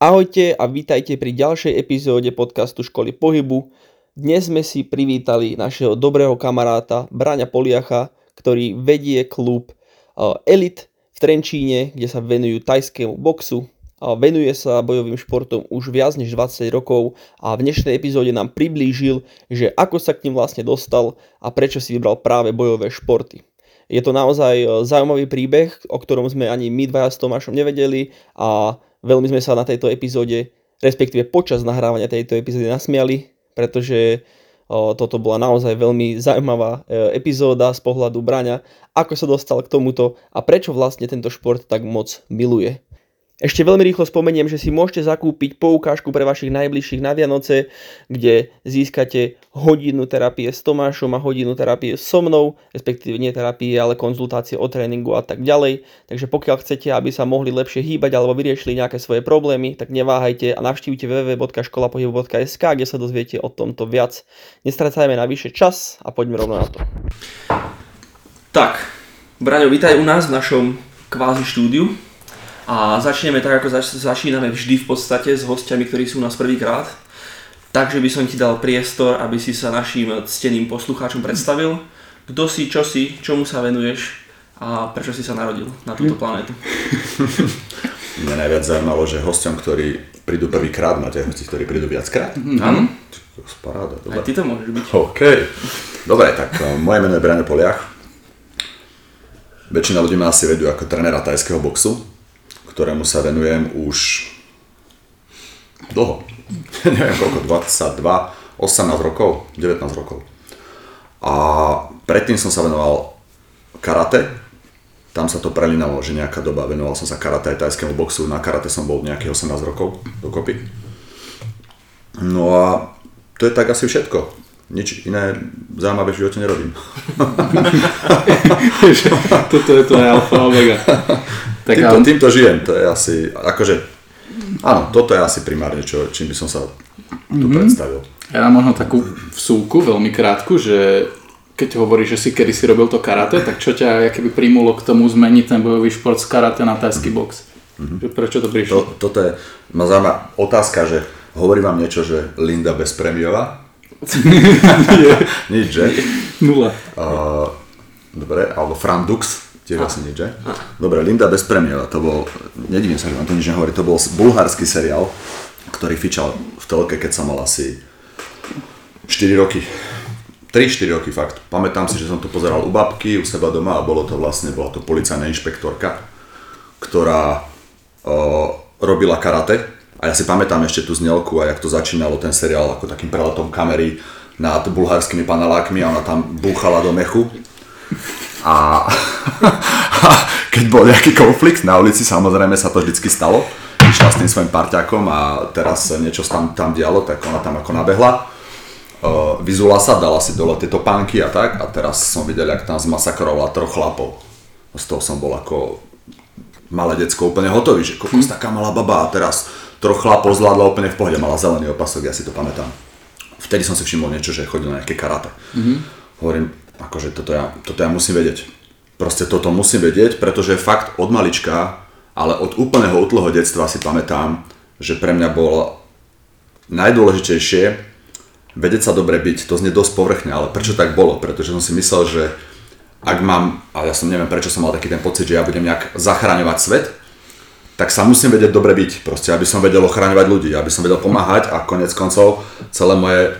Ahojte a vítajte pri ďalšej epizóde podcastu Školy pohybu. Dnes sme si privítali našeho dobrého kamaráta Braňa Poliacha, ktorý vedie klub uh, Elite v Trenčíne, kde sa venujú tajskému boxu. Venuje sa bojovým športom už viac než 20 rokov a v dnešnej epizóde nám priblížil, že ako sa k ním vlastne dostal a prečo si vybral práve bojové športy. Je to naozaj e, zaujímavý príbeh, o ktorom sme ani my dvaja s Tomášom nevedeli a veľmi sme sa na tejto epizóde, respektíve počas nahrávania tejto epizódy nasmiali, pretože toto bola naozaj veľmi zaujímavá e, epizóda z pohľadu Braňa, ako sa dostal k tomuto a prečo vlastne tento šport tak moc miluje. Ešte veľmi rýchlo spomeniem, že si môžete zakúpiť poukážku pre vašich najbližších na Vianoce, kde získate hodinu terapie s Tomášom a hodinu terapie so mnou, respektíve nie terapie, ale konzultácie o tréningu a tak ďalej. Takže pokiaľ chcete, aby sa mohli lepšie hýbať alebo vyriešili nejaké svoje problémy, tak neváhajte a navštívte www.školapohybu.sk, kde sa dozviete o tomto viac. Nestracajme na vyššie čas a poďme rovno na to. Tak, Braňo, vítaj u nás v našom kvázi štúdiu. A začneme tak, ako zač- začíname vždy v podstate s hostiami, ktorí sú u nás prvýkrát. Takže by som ti dal priestor, aby si sa našim cteným poslucháčom predstavil. Kto si, čo si, čomu sa venuješ a prečo si sa narodil na túto planetu. Mňa najviac zaujímalo, že hostom, ktorí prídu prvýkrát, máte hosti, ktorí prídu viackrát? Áno. Paráda, Mhm. Aj ty to môžeš byť. OK. Dobre, tak eh, moje meno je Brian Poliach. Väčšina ľudí ma asi vedú ako trénera tajského boxu, ktorému sa venujem už dlho. Neviem koľko, 22, 18 rokov, 19 rokov. A predtým som sa venoval karate, tam sa to prelinalo, že nejaká doba venoval som sa karate aj tajskému boxu, na karate som bol nejakých 18 rokov dokopy. No a to je tak asi všetko. Nič iné zaujímavé v živote nerobím. Toto je to alfa omega. Tak týmto, ale, týmto žijem, to je asi, akože, áno, toto je asi primárne, čo, čím by som sa tu Mhm. predstavil. ja mám možno takú vsúku, veľmi krátku, že keď hovoríš, že si kedy si robil to karate, tak čo ťa keby primulo k tomu zmeniť ten bojový šport z karate na tajský box? Že Prečo to To, prišlo? toto je, ma zaujíma otázka, že hovorí vám niečo, že Linda Bezpremiová? Nič, že? Nula. Uh, dobre, alebo Fran Dux, tiež asi nič, že? Dobre, Linda Bezpremiová, to bol, nedivím sa, že vám to nič nehovorí, to bol bulharský seriál, ktorý fičal v telke, keď som mal asi 4 roky. 3-4 roky fakt. Pamätám si, že som to pozeral u babky, u seba doma a bolo to vlastne, bola to policajná inšpektorka, ktorá o, robila karate. A ja si pamätám ešte tú znelku a jak to začínalo ten seriál ako takým preletom kamery nad bulharskými panelákmi a ona tam búchala do mechu. A, a keď bol nejaký konflikt na ulici, samozrejme sa to vždycky stalo. Išla s tým svojim parťakom a teraz niečo tam, tam dialo, tak ona tam ako nabehla uh, vyzula sa, dala si dole tieto pánky a tak a teraz som videl, jak tam zmasakrovala troch chlapov. Z toho som bol ako malé decko úplne hotový, že kokos taká malá baba a teraz troch chlapov zvládla úplne v pohode, mala zelený opasok, ja si to pamätám. Vtedy som si všimol niečo, že chodil na nejaké karate. Hovorím, akože toto ja, toto ja musím vedieť. Proste toto musím vedieť, pretože fakt od malička, ale od úplného útleho detstva si pamätám, že pre mňa bolo najdôležitejšie vedieť sa dobre byť. To znie dosť povrchne, ale prečo tak bolo? Pretože som si myslel, že ak mám, a ja som neviem prečo som mal taký ten pocit, že ja budem nejak zachraňovať svet, tak sa musím vedieť dobre byť, proste, aby som vedel ochraňovať ľudí, aby som vedel pomáhať a konec koncov celé moje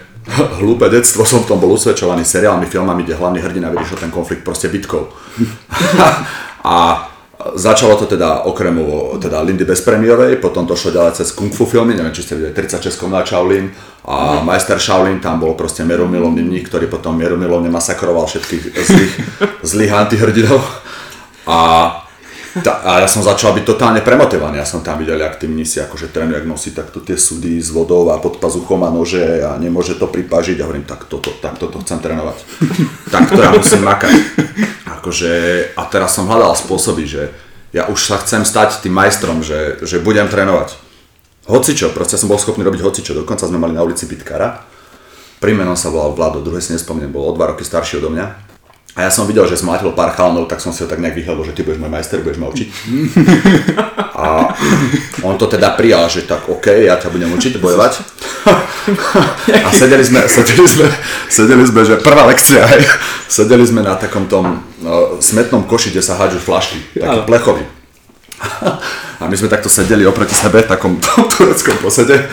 hlúpe detstvo som v tom bol usvedčovaný seriálmi, filmami, kde hlavný hrdina vyriešil ten konflikt proste bitkou. a začalo to teda okrem o, teda Lindy Bezpremiovej, potom to šlo ďalej cez Kung Fu filmy, neviem či ste videli 36 komná Shaolin a Majster Shaolin, tam bol proste mierumilovný mník, ktorý potom mierumilovne masakroval všetkých zlých, zlých antihrdinov. A ta, a ja som začal byť totálne premotivovaný, ja som tam videl, jak tí mnísi akože trénujú, jak nosí takto tie sudy s vodou a pod pazuchom a nože a nemôže to pripažiť a hovorím, tak toto, tak toto chcem trénovať. tak to ja musím makať. Akože, a teraz som hľadal spôsoby, že ja už sa chcem stať tým majstrom, že, že budem trénovať. Hocičo, proste som bol schopný robiť hocičo, dokonca sme mali na ulici Pitkara. Pri menom sa volal Vlado, druhé si nespomínam, bol o dva roky starší odo mňa. A ja som videl, že smlátil pár chalanov, tak som si ho tak nejak vyhľadol, že ty budeš môj majster, budeš ma učiť. A on to teda prijal, že tak OK, ja ťa budem učiť bojovať. A sedeli sme, sedeli sme, sedeli sme, že prvá lekcia, hej, sedeli sme na takom tom no, smetnom koši, kde sa hádžu flašky, taký plechový. A my sme takto sedeli oproti sebe, v takom tureckom posede.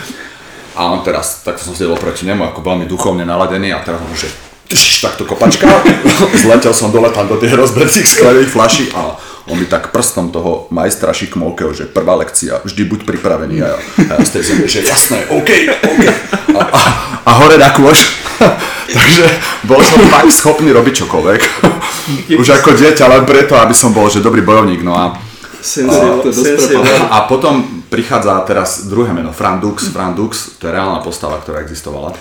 A on teraz, tak som sedel oproti nemu, ako veľmi duchovne naladený a teraz on, že takto kopačka, zletel som dole tam do tých rozbrecích sklených flaší a on mi tak prstom toho majstra šikmovkého, že prvá lekcia, vždy buď pripravený a ja, a ja z tej zemi, že jasné, OK, OK. A, a, a hore na kôž. Takže bol som fakt schopný robiť čokoľvek. Už ako dieťa, len preto, aby som bol, že dobrý bojovník. No a, Sensei, to dosť a potom prichádza teraz druhé meno, Frandux. Frandux, to je reálna postava, ktorá existovala.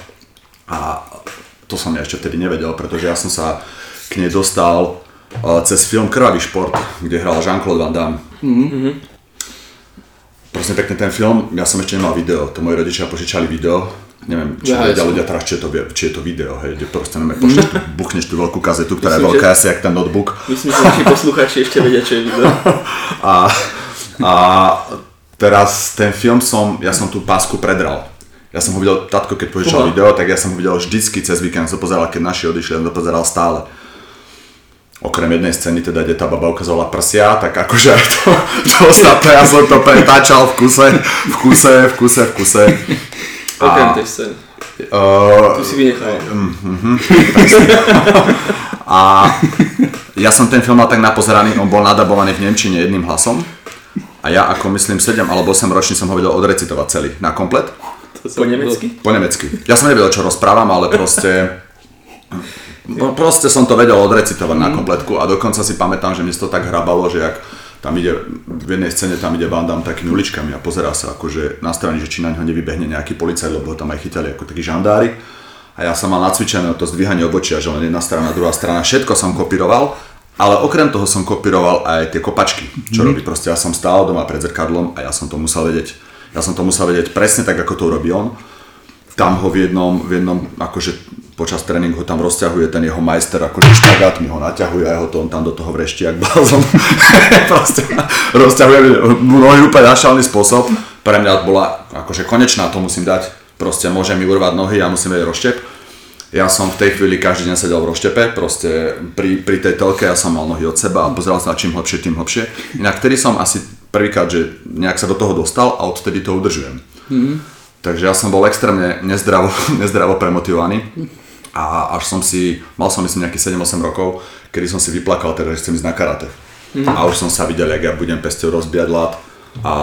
A to som ja ešte vtedy nevedel, pretože ja som sa k nej dostal uh, cez film Krvavý šport, kde hral Jean-Claude Van Damme. Mm-hmm. Prosím pekne ten film, ja som ešte nemal video, to moji rodičia požičali video, neviem, či Ja, vedia ľudia teraz, či je to, či je to video, hej, kde proste neviem, pošleš, tu, buchneš tú veľkú kazetu, ktorá je Myslím, veľká že- asi jak ten notebook Myslím, že naši poslucháči ešte vedia, čo je video. a, a teraz ten film som, ja som tú pásku predral. Ja som ho videl, tatko keď požičal video, tak ja som ho videl vždycky cez víkend, som pozeral, keď naši odišli, som to pozeral stále. Okrem jednej scény, teda, kde tá baba ukazovala prsia, tak akože aj to, to ostatné, ja som to pretáčal v kuse, v kuse, v kuse, v kuse. Okrem tej scény. Uh, Tu si vynechal. a ja som ten film mal tak napozeraný, on bol nadabovaný v Nemčine jedným hlasom. A ja ako myslím 7 alebo 8 ročný som ho vedel odrecitovať celý, na komplet. Po nemecky? Po nemecky. Ja som nevedel, čo rozprávam, ale proste... No, proste som to vedel odrecitovať na kompletku a dokonca si pamätám, že mi to tak hrabalo, že jak tam ide, v jednej scéne tam ide Van Damme takými uličkami a pozerá sa akože na strane, že či na ňo nevybehne nejaký policajt, lebo ho tam aj chytali ako takí žandári. A ja som mal nacvičené to zdvíhanie obočia, že len jedna strana, druhá strana, všetko som kopíroval, ale okrem toho som kopíroval aj tie kopačky, čo robí. Proste ja som stál doma pred zrkadlom a ja som to musel vedieť. Ja som to musel vedieť presne tak, ako to urobí on tam ho v jednom, v jednom akože počas tréningu tam rozťahuje ten jeho majster, akože špagát mi ho naťahuje a jeho to on tam do toho vrešti jak blázon. Proste rozťahuje nohy úplne na šalný spôsob. Pre mňa bola akože konečná, to musím dať. Proste môže mi urvať nohy, ja musím vedieť rozštep. Ja som v tej chvíli každý deň sedel v rozštepe, proste pri, pri tej telke ja som mal nohy od seba a pozeral sa čím hlbšie, tým hlbšie. Inak vtedy som asi prvýkrát, že nejak sa do toho dostal a odtedy to udržujem. Takže ja som bol extrémne nezdravo, nezdravo premotivovaný a až som si, mal som myslím nejakých 7-8 rokov, kedy som si vyplakal teda, že chcem ísť na karate. A už som sa videl, jak ja budem pesťou rozbíjať lat a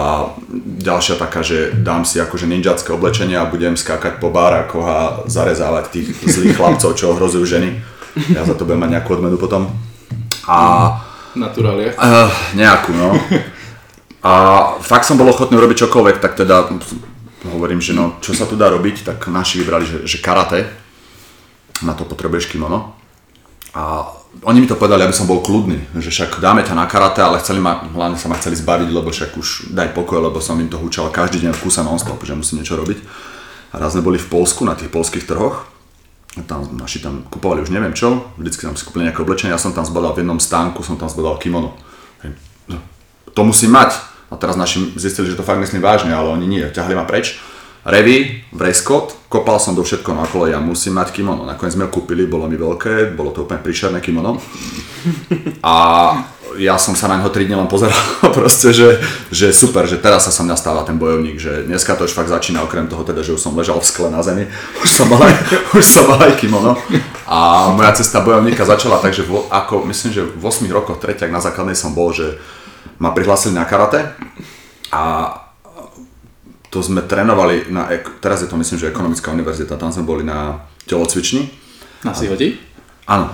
ďalšia taká, že dám si akože ninjacké oblečenie a budem skákať po bárakoch a zarezávať tých zlých chlapcov, čo ohrozujú ženy. Ja za to budem mať nejakú odmenu potom. A Naturalia. Uh, nejakú, no. A fakt som bol ochotný urobiť čokoľvek, tak teda hovorím, že no, čo sa tu dá robiť, tak naši vybrali, že, že karate, na to potrebuješ kimono. A oni mi to povedali, aby som bol kľudný, že však dáme ťa na karate, ale chceli ma, hlavne sa ma chceli zbaviť, lebo však už daj pokoj, lebo som im to húčal každý deň v kúse non-stop, že musím niečo robiť. A raz sme boli v Polsku na tých polských trhoch, tam naši tam kupovali už neviem čo, vždycky tam si kúpili nejaké oblečenie, ja som tam zbadal v jednom stánku, som tam zbadal kimono. No, To musím mať. A teraz naši zistili, že to fakt myslím vážne, ale oni nie, ťahli ma preč. Revi, Vrescott, kopal som do všetko na kole, ja musím mať kimono. Nakoniec sme ho kúpili, bolo mi veľké, bolo to úplne príšerné kimono. A ja som sa na neho 3 dní len pozeral, proste, že, že super, že teraz sa som nastáva ten bojovník, že dneska to už fakt začína, okrem toho teda, že už som ležal v skle na zemi, už som mal aj, už som mal aj kimono. A moja cesta bojovníka začala tak, že vo, ako, myslím, že v 8 rokoch treťak na základnej som bol, že ma prihlásili na karate a to sme trénovali na, teraz je to myslím, že ekonomická univerzita, tam sme boli na telocvični Na si hodí? Áno.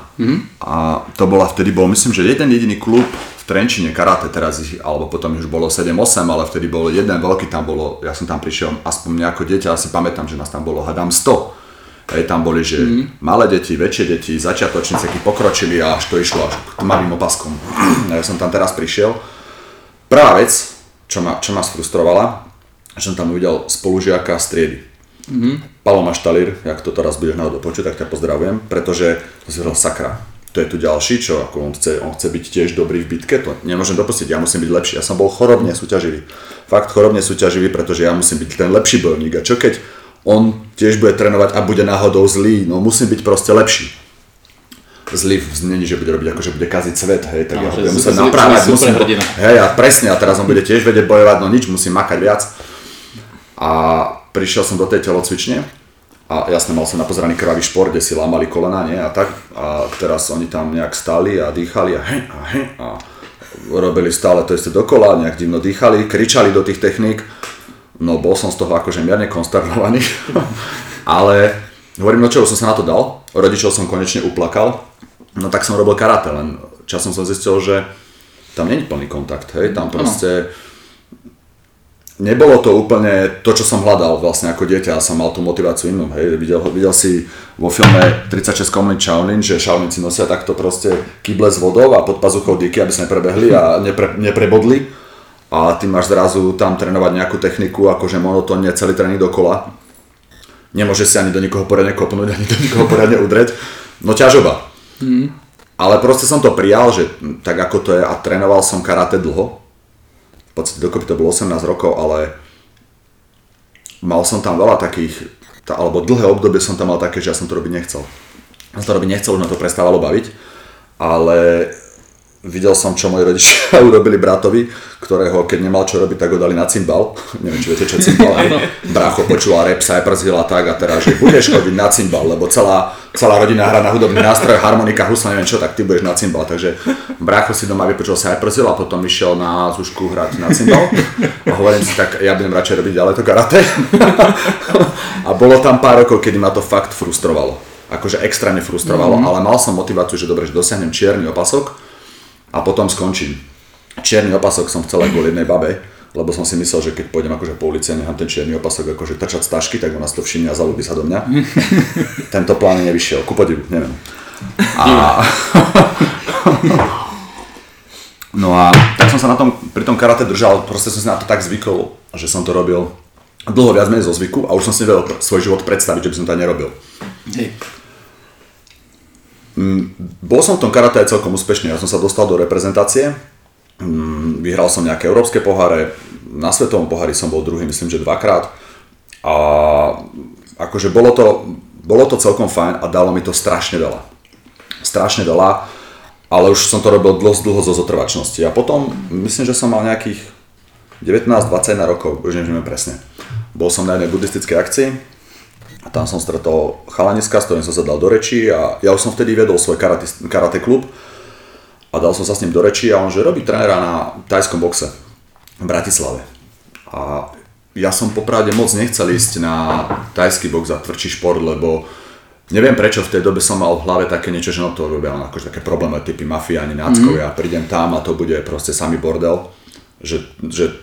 A to bola vtedy bol, myslím, že jeden jediný klub v Trenčine karate, teraz ich, alebo potom už bolo 7-8, ale vtedy bol jeden veľký, tam bolo, ja som tam prišiel aspoň nejako dieťa, asi pamätám, že nás tam bolo, hadám 100. Hej, tam boli, že malé deti, väčšie deti, začiatočníci, akí pokročili a až to išlo až k tmavým opaskom. Ja som tam teraz prišiel. Prvá vec, čo ma, čo ma sfrustrovala, že som tam uvidel spolužiaka z triedy. Mm-hmm. Paloma Štalír, jak to teraz budeš náhodou počuť, tak ťa pozdravujem, pretože to si hovoril sakra. to je tu ďalší, čo ako on chce, on chce byť tiež dobrý v bitke, to nemôžem dopustiť, ja musím byť lepší. Ja som bol chorobne súťaživý. Fakt chorobne súťaživý, pretože ja musím byť ten lepší bojovník. A čo keď on tiež bude trénovať a bude náhodou zlý, no musím byť proste lepší. Zlý není, že bude robiť ako, že bude kaziť svet, hej, tak no, ja ho budem musieť naprávať, musím, hej, a presne, a teraz on bude tiež vedieť bojovať, no nič, musím makať viac. A prišiel som do tej telocvične, a jasne mal som napozeraný krvavý šport, kde si lámali kolena, nie, a tak. A teraz oni tam nejak stáli a dýchali a hej, a hej, a robili stále to isté dokola, nejak divno dýchali, kričali do tých techník. No bol som z toho akože mierne konsternovaný, ale hovorím, no čo, som sa na to dal, rodičov som konečne uplakal, no tak som robil karate, len časom som zistil, že tam není plný kontakt, hej, tam proste... Nebolo to úplne to, čo som hľadal vlastne ako dieťa a som mal tú motiváciu inú. Hej. Videl, videl si vo filme 36 komlin Shaolin, že Shaolinci nosia takto proste kyble s vodou a pod pazuchou díky, aby sa neprebehli a nepre, neprebodli. A ty máš zrazu tam trénovať nejakú techniku, akože monotónne celý tréning dokola. Nemôže si ani do nikoho poriadne kopnúť, ani do nikoho poriadne udreť. No ťažoba. Mm. Ale proste som to prijal, že tak ako to je a trénoval som karate dlho v podstate dokopy to bolo 18 rokov, ale mal som tam veľa takých, tá, alebo dlhé obdobie som tam mal také, že ja som to robiť nechcel. Ja som to robiť nechcel, už ma to prestávalo baviť, ale videl som, čo moji rodičia urobili bratovi, ktorého keď nemal čo robiť, tak ho dali na cymbal. Neviem, či viete, čo je cymbal. Brácho počúval rap, sa aj przila tak a teraz, že budeš chodiť na cymbal, lebo celá, celá rodina hrá na hudobný nástroj, harmonika, husla, neviem čo, tak ty budeš na cymbal. Takže brácho si doma vypočul sa aj przil a potom išiel na zúšku hrať na cymbal. A hovorím si, tak ja budem radšej robiť ďalej to karate. A bolo tam pár rokov, kedy ma to fakt frustrovalo. Akože extrémne frustrovalo, mm-hmm. ale mal som motiváciu, že dobre, že dosiahnem čierny opasok, a potom skončím. Čierny opasok som chcel aj kvôli jednej babe, lebo som si myslel, že keď pôjdem akože po ulici a nechám ten čierny opasok akože trčať z tašky, tak ona si to všimne a zalúbi sa do mňa. Tento plán nevyšiel, ku podivu, neviem. A... No a tak som sa na tom, pri tom karate držal, proste som si na to tak zvykol, že som to robil dlho viac menej zo zvyku a už som si nevedel svoj život predstaviť, že by som to nerobil. Hej. Mm, bol som v tom karate aj celkom úspešný, ja som sa dostal do reprezentácie, mm, vyhral som nejaké európske poháre, na svetovom pohári som bol druhý, myslím, že dvakrát. A akože bolo to, bolo to celkom fajn a dalo mi to strašne veľa. Strašne veľa, ale už som to robil dlho, dlho zo zotrvačnosti. A potom myslím, že som mal nejakých 19-21 rokov, už neviem presne. Bol som na jednej buddhistickej akcii, a tam som stretol chalaniska, s ktorým som sa dal do reči a ja už som vtedy vedol svoj karate, karate klub a dal som sa s ním do reči a on že robí trénera na tajskom boxe v Bratislave. A ja som popravde moc nechcel ísť na tajský box a tvrdší šport, lebo neviem prečo v tej dobe som mal v hlave také niečo, že no to robia akože také problémy typy mafiáni, náckovia, mm. prídem tam a to bude proste samý bordel, že, že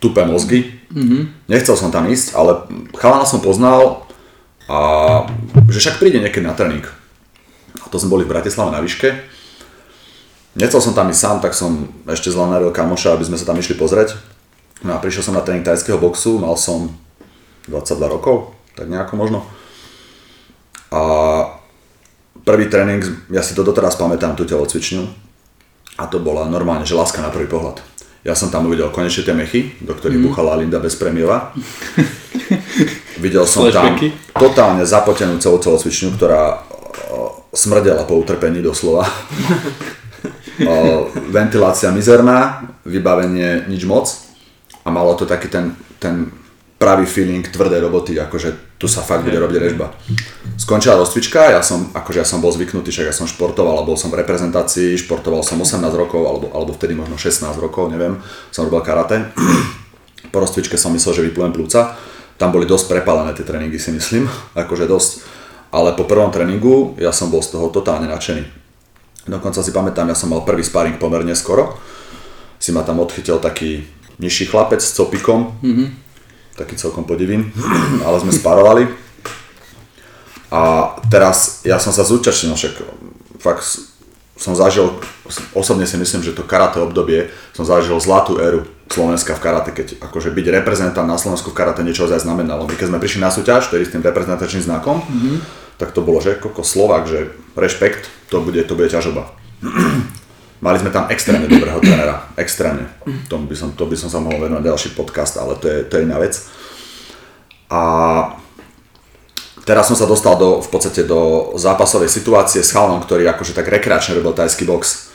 tupé mozgy. Mm-hmm. Nechcel som tam ísť, ale chalana som poznal, a že však príde niekedy na tréning. A to sme boli v Bratislave na výške. Nechcel som tam ísť sám, tak som ešte zlanaril kamoša, aby sme sa tam išli pozrieť. No a prišiel som na tréning tajského boxu, mal som 22 rokov, tak nejako možno. A prvý tréning, ja si to doteraz pamätám, tú telocvičňu. A to bola normálne, že láska na prvý pohľad. Ja som tam uvidel konečne tie mechy, do ktorých mm. buchala Linda Bezpremieva. Videl som tam totálne zapotenú celú celocvičňu, ktorá smrdela po utrpení doslova. ventilácia mizerná, vybavenie nič moc a malo to taký ten, ten pravý feeling tvrdej roboty, akože tu sa fakt bude robiť režba. Skončila rozcvička, ja som, akože ja som bol zvyknutý, však ja som športoval, bol som v reprezentácii, športoval som 18 rokov, alebo, alebo vtedy možno 16 rokov, neviem, som robil karate. Po rozcvičke som myslel, že vyplujem plúca tam boli dosť prepálené tie tréningy si myslím, akože dosť. Ale po prvom tréningu ja som bol z toho totálne nadšený. Dokonca si pamätám, ja som mal prvý sparring pomerne skoro. Si ma tam odchytil taký nižší chlapec s copikom, mm-hmm. taký celkom podivín, ale sme sparovali. A teraz ja som sa zúčastnil, však fakt som zažil, osobne si myslím, že to karate obdobie som zažil zlatú éru Slovenska v karate, keď akože byť reprezentant na Slovensku v karate niečo ozaj znamenalo. My keď sme prišli na súťaž, ktorý s tým reprezentačným znakom, mm-hmm. tak to bolo, že koko Slovak, že rešpekt, to bude, to bude ťažoba. Mali sme tam extrémne dobrého trénera, extrémne. Tomu by som, to by som sa mohol venovať ďalší podcast, ale to je, to je iná vec. A teraz som sa dostal do, v podstate do zápasovej situácie s chalom, ktorý akože tak rekreačne robil tajský box.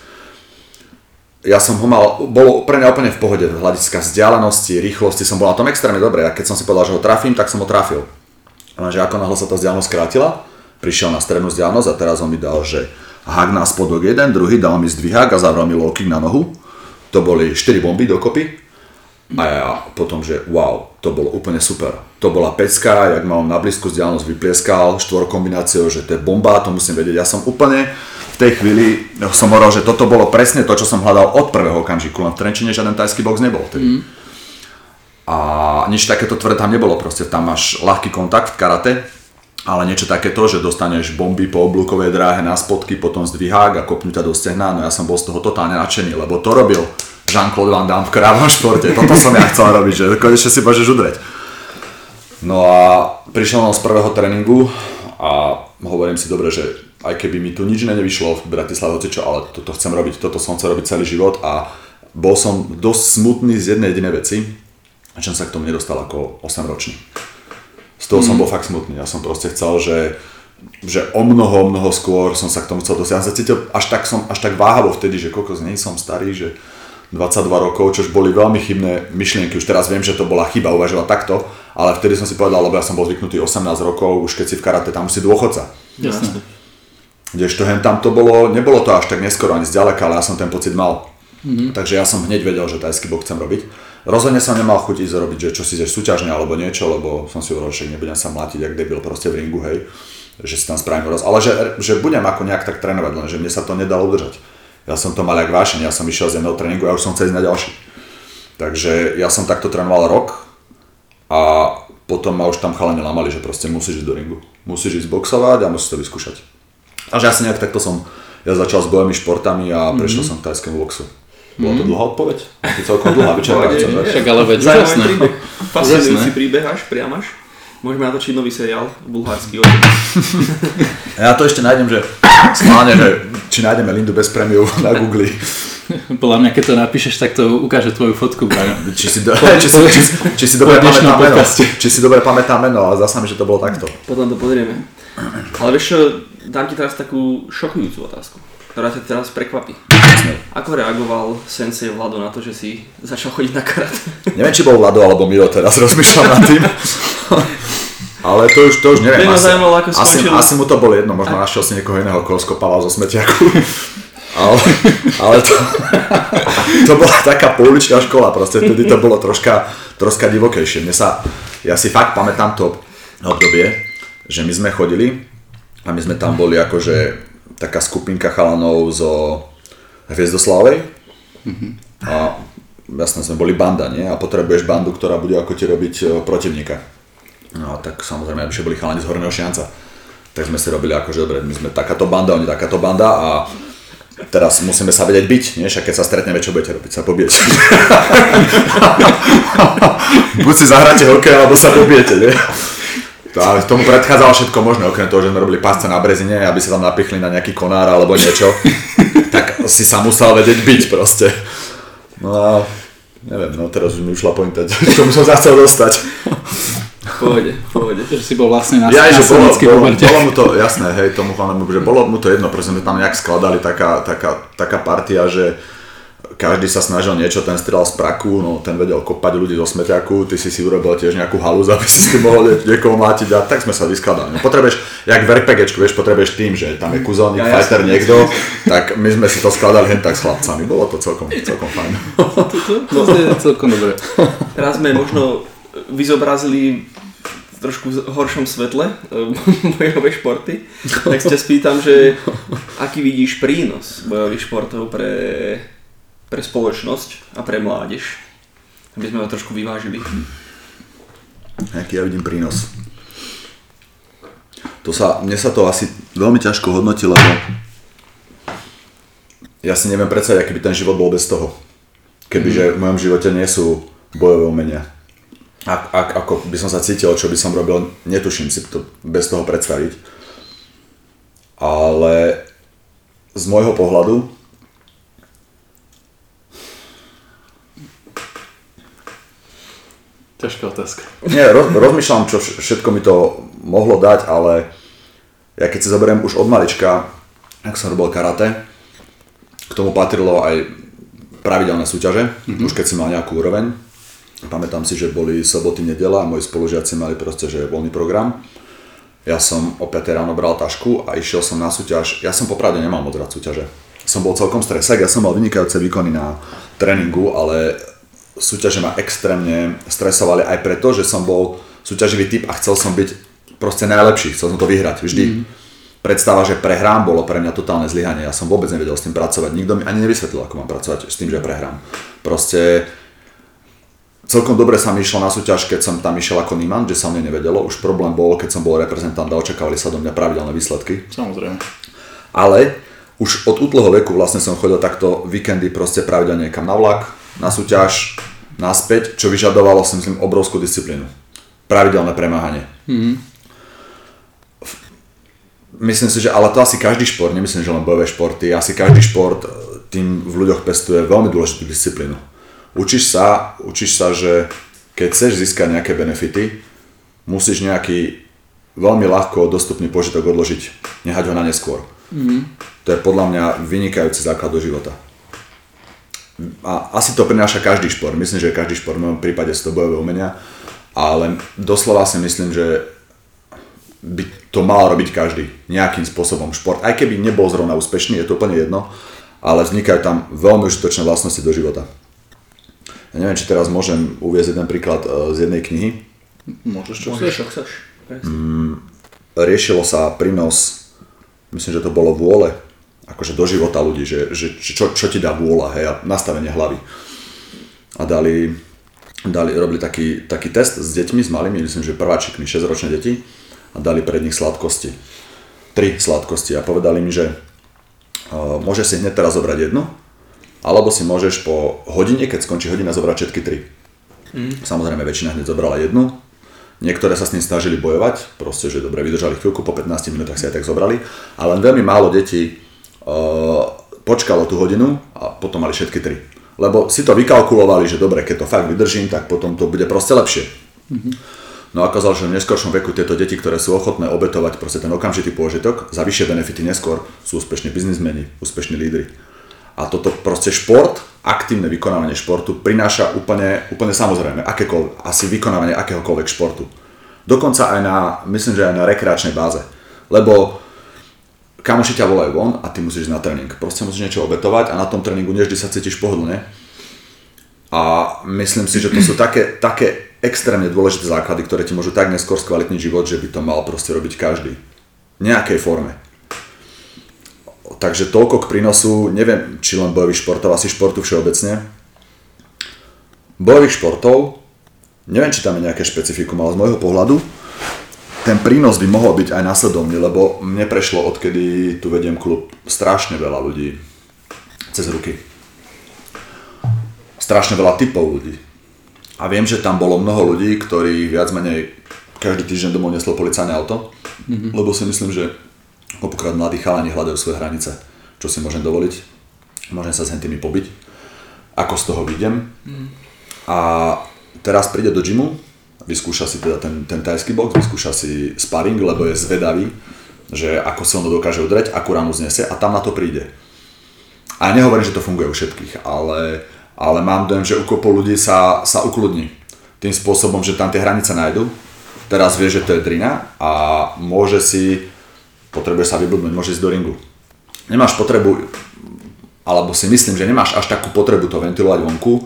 Ja som ho mal, bolo pre mňa úplne v pohode, hľadiska vzdialenosti, rýchlosti, som bol na tom extrémne dobre a keď som si povedal, že ho trafím, tak som ho trafil. Lenže ako náhle sa tá vzdialenosť skrátila, prišiel na strednú vzdialenosť a teraz on mi dal, že hák na spodok jeden, druhý dal mi zdvihák a zavrel mi low na nohu. To boli 4 bomby dokopy. A ja potom, že wow, to bolo úplne super. To bola pecka, jak ma on na blízku vzdialenosť vyplieskal, štvor kombináciou, že to je bomba, to musím vedieť. Ja som úplne v tej chvíli som hovoril, že toto bolo presne to, čo som hľadal od prvého okamžiku, len v Trenčine žiaden tajský box nebol vtedy. Mm. A nič takéto tvrdé tam nebolo, proste tam máš ľahký kontakt v karate, ale niečo takéto, že dostaneš bomby po oblúkovej dráhe na spodky, potom zdvihák a kopnú ťa do stehna, no ja som bol z toho totálne nadšený, lebo to robil Jean-Claude Van Damme v krávom športe, toto som ja chcel robiť, že konečne si môžeš udreť. No a prišiel som z prvého tréningu a hovorím si dobre, že aj keby mi tu nič nevyšlo v Bratislave, čo, ale toto chcem robiť, toto som chcel robiť celý život a bol som dosť smutný z jednej jedinej veci, že som sa k tomu nedostal ako 8 ročný z toho mm. som bol fakt smutný. Ja som proste chcel, že, že o mnoho, mnoho skôr som sa k tomu chcel dostať. Ja cítil až tak, som, až tak váhavo vtedy, že koľko z nej som starý, že 22 rokov, čož boli veľmi chybné myšlienky. Už teraz viem, že to bola chyba uvažovať takto, ale vtedy som si povedal, lebo ja som bol zvyknutý 18 rokov, už keď si v karate, tam si dôchodca. Jasne. Kdežto hen tam to bolo, nebolo to až tak neskoro ani zďaleka, ale ja som ten pocit mal. Mm-hmm. Takže ja som hneď vedel, že tajský bok chcem robiť. Rozhodne som nemal chuť ísť robiť, že čo si ideš súťažne alebo niečo, lebo som si hovoril, že nebudem sa mlátiť, ak debil proste v ringu, hej, že si tam spravím roz. Ale že, že budem ako nejak tak trénovať, lenže mne sa to nedalo udržať. Ja som to mal jak vášeň, ja som išiel z jedného tréningu a už som chcel ísť na ďalší. Takže ja som takto trénoval rok a potom ma už tam chalani lamali, že proste musíš ísť do ringu. Musíš ísť boxovať a musíš to vyskúšať. Takže asi nejak takto som, ja začal s bojovými športami a prešiel mm-hmm. som k tajskému boxu. Bola to mhm. dlhá odpoveď? Je celkom dlhá vyčerpajúca. Však ale veď úžasné. príbeh. Fascinujúci príbeh až, priam až. Môžeme natočiť nový seriál, bulharský. Ja to ešte nájdem, že schválne, že či nájdeme Lindu bez prémiu na Google. Podľa mňa, keď to napíšeš, tak to ukáže tvoju fotku, Či si, do, či, si, či, či, si dobre pamätám meno, či si dobre pamätám meno, ale zase mi, že to bolo takto. Potom to pozrieme. Ale vieš čo, dám ti teraz takú šokujúcu otázku ktorá ťa teraz prekvapí. Ako reagoval sensei Vlado na to, že si začal chodiť na karate? Neviem, či bol Vlado alebo Miro, teraz rozmýšľam nad tým. Ale to už, to už neviem. Asi, zaujímalo, ako asi, asi, mu to bolo jedno, možno našiel si niekoho iného, koho skopával zo smetiaku. ale, ale to, to bola taká pouličná škola, proste vtedy to bolo troška, troška divokejšie. Mne sa, ja si fakt pamätám to obdobie, že my sme chodili a my sme tam boli akože taká skupinka chalanov zo Hviezdoslavej mm-hmm. a jasne sme boli banda, nie? A potrebuješ bandu, ktorá bude ako ti robiť e, protivníka. No tak samozrejme, aby boli chalani z Horného Šianca. Tak sme si robili že dobre, my sme takáto banda, oni takáto banda a teraz musíme sa vedieť byť, nie? Však keď sa stretneme, čo budete robiť? Sa pobijete. Buď si zahráte hokej, alebo sa pobijete, nie? Ale tomu predchádzalo všetko možné, okrem toho, že sme robili pásce na brezine, aby sa tam napichli na nejaký konár alebo niečo, tak si sa musel vedieť byť proste. No a neviem, no teraz už mi ušla pointa, k tomu som sa chcel dostať. Pohode, pohode. Že si bol vlastne na, ja, na že bolo, bolo, bolo, mu to, jasné, hej, tomu chalnému, že bolo mu to jedno, pretože sme tam nejak skladali taká, taká, taká partia, že každý sa snažil niečo, ten strieľal z praku, no ten vedel kopať ľudí zo smeťaku, ty si si urobil tiež nejakú halúz, aby si si mohol niekoho mátiť a tak sme sa vyskladali. No, potrebuješ, jak v RPGčku, vieš, potrebuješ tým, že tam je kúzelník, ja, fighter, niekto, tak my sme si to skladali hen tak s chlapcami, bolo to celkom, celkom fajn. No, to je celkom dobré. Raz sme možno vyzobrazili v trošku horšom svetle eh, bojové športy, tak sa spýtam, že aký vidíš prínos bojových športov pre pre spoločnosť a pre mládež, aby sme ho trošku vyvážili. Aký ja vidím prínos? To sa, mne sa to asi veľmi ťažko hodnotí, lebo ja si neviem predstaviť, aký by ten život bol bez toho. Kebyže v mojom živote nie sú bojové umenia. Ak, ak, ako by som sa cítil, čo by som robil, netuším si to bez toho predstaviť. Ale z môjho pohľadu Ťažká otázka. Nie, roz, rozmýšľam, čo všetko mi to mohlo dať, ale ja keď si zoberiem už od malička, ak som robil karate, k tomu patrilo aj pravidelné súťaže, mm-hmm. už keď si mal nejakú úroveň. Pamätám si, že boli soboty, nedela a moji spolužiaci mali proste, že voľný program. Ja som o 5 ráno bral tašku a išiel som na súťaž. Ja som popravde nemal moc rád súťaže. Som bol celkom stresek, ja som mal vynikajúce výkony na tréningu, ale súťaže ma extrémne stresovali aj preto, že som bol súťaživý typ a chcel som byť proste najlepší, chcel som to vyhrať vždy. Mm. Predstava, že prehrám, bolo pre mňa totálne zlyhanie. Ja som vôbec nevedel s tým pracovať. Nikto mi ani nevysvetlil, ako mám pracovať s tým, že prehrám. Proste celkom dobre sa mi išlo na súťaž, keď som tam išiel ako Niman, že sa mne nevedelo. Už problém bol, keď som bol reprezentant a očakávali sa do mňa pravidelné výsledky. Samozrejme. Ale už od útleho veku vlastne som chodil takto víkendy proste pravidelne niekam na vlak, na súťaž, naspäť, čo vyžadovalo si myslím obrovskú disciplínu. Pravidelné premáhanie. Mm-hmm. Myslím si, že ale to asi každý šport, nemyslím, že len bojové športy, asi každý šport e, tým v ľuďoch pestuje veľmi dôležitú disciplínu. Učíš sa, učíš sa, že keď chceš získať nejaké benefity, musíš nejaký veľmi ľahko dostupný požitok odložiť, nehať ho na neskôr. Mm-hmm. To je podľa mňa vynikajúci základ do života a asi to prináša každý šport. Myslím, že každý šport, v mojom prípade sú to bojové umenia, ale doslova si myslím, že by to mal robiť každý nejakým spôsobom šport. Aj keby nebol zrovna úspešný, je to úplne jedno, ale vznikajú tam veľmi užitočné vlastnosti do života. Ja neviem, či teraz môžem uviezť jeden príklad e, z jednej knihy. Môžeš, čo Môžeš, chceš. chceš. Mm, riešilo sa prínos, myslím, že to bolo vôle akože do života ľudí, že, že čo, čo ti dá vôľa, hej, a nastavenie hlavy. A dali, dali, robili taký, taký test s deťmi, s malými, myslím, že prváčikmi, 6-ročné deti a dali pred nich sladkosti. Tri sladkosti a povedali mi, že uh, môžeš si hneď teraz zobrať jednu, alebo si môžeš po hodine, keď skončí hodina, zobrať všetky tri. Mm. Samozrejme, väčšina hneď zobrala jednu, Niektoré sa s tým snažili bojovať, proste, že dobre, vydržali chvíľku, po 15 minútach si aj tak zobrali, ale len veľmi málo detí počkalo tú hodinu a potom mali všetky tri. Lebo si to vykalkulovali, že dobre, keď to fakt vydržím, tak potom to bude proste lepšie. No a okázalo, že v neskôršom veku tieto deti, ktoré sú ochotné obetovať proste ten okamžitý pôžitok za vyššie benefity neskôr, sú úspešní biznismeni, úspešní lídry. A toto proste šport, aktívne vykonávanie športu prináša úplne, úplne samozrejme, akékoľvek, asi vykonávanie akéhokoľvek športu. Dokonca aj na, myslím, že aj na rekreačnej báze. Lebo kamoši ťa volajú von a ty musíš na tréning. Proste musíš niečo obetovať a na tom tréningu nevždy sa cítiš pohodlne. A myslím si, že to sú také, také extrémne dôležité základy, ktoré ti môžu tak neskôr skvalitniť život, že by to mal proste robiť každý. V nejakej forme. Takže toľko k prínosu, neviem, či len bojových športov, asi športu všeobecne. Bojových športov, neviem, či tam je nejaké špecifikum, ale z môjho pohľadu, ten prínos by mohol byť aj následovný, lebo mne prešlo, odkedy tu vediem klub, strašne veľa ľudí cez ruky. Strašne veľa typov ľudí. A viem, že tam bolo mnoho ľudí, ktorí viac menej každý týždeň domov neslo policajné auto, mm-hmm. lebo si myslím, že opokrát mladí chalani hľadajú svoje hranice, čo si môžem dovoliť. Môžem sa s tými pobiť, ako z toho vidím. Mm. A teraz príde do gymu, vyskúša si teda ten, ten tajský box, vyskúša si sparring, lebo je zvedavý, že ako silno dokáže udreť, akú ránu znesie a tam na to príde. A ja nehovorím, že to funguje u všetkých, ale, ale mám dojem, že u kopu ľudí sa, sa ukludní. Tým spôsobom, že tam tie hranice nájdu, teraz vie, že to je drina a môže si, potrebuje sa vyblbnúť, môže ísť do ringu. Nemáš potrebu, alebo si myslím, že nemáš až takú potrebu to ventilovať vonku,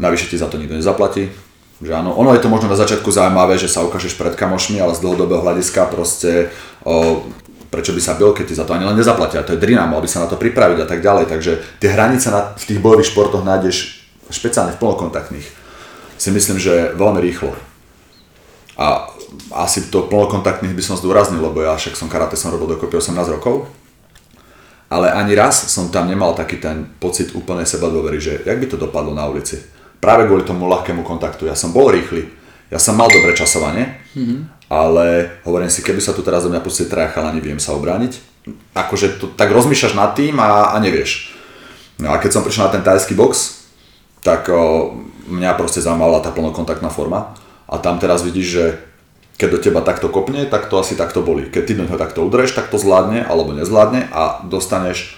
navyše ti za to nikto nezaplatí, že áno, ono je to možno na začiatku zaujímavé, že sa ukážeš pred kamošmi, ale z dlhodobého hľadiska proste o, prečo by sa bil, keď ti za to ani len nezaplatia. To je drina, mal by sa na to pripraviť a tak ďalej. Takže tie hranice na, v tých bojových športoch nájdeš špeciálne v plnokontaktných. Si myslím, že veľmi rýchlo. A asi to plnokontaktných by som zdôraznil, lebo ja však som karate som robil dokopy 18 rokov. ale ani raz som tam nemal taký ten pocit úplnej seba dôvery, že jak by to dopadlo na ulici. Práve kvôli tomu ľahkému kontaktu. Ja som bol rýchly, ja som mal dobré časovanie, mm-hmm. ale hovorím si, keby sa tu teraz do mňa pustili traja chalani, viem sa obrániť. Akože to, tak rozmýšľaš nad tým a, a nevieš. No a keď som prišiel na ten tajský box, tak o, mňa proste zaujímala tá plnokontaktná forma. A tam teraz vidíš, že keď do teba takto kopne, tak to asi takto boli. Keď ty do neho takto udreš, tak to zvládne alebo nezvládne a dostaneš,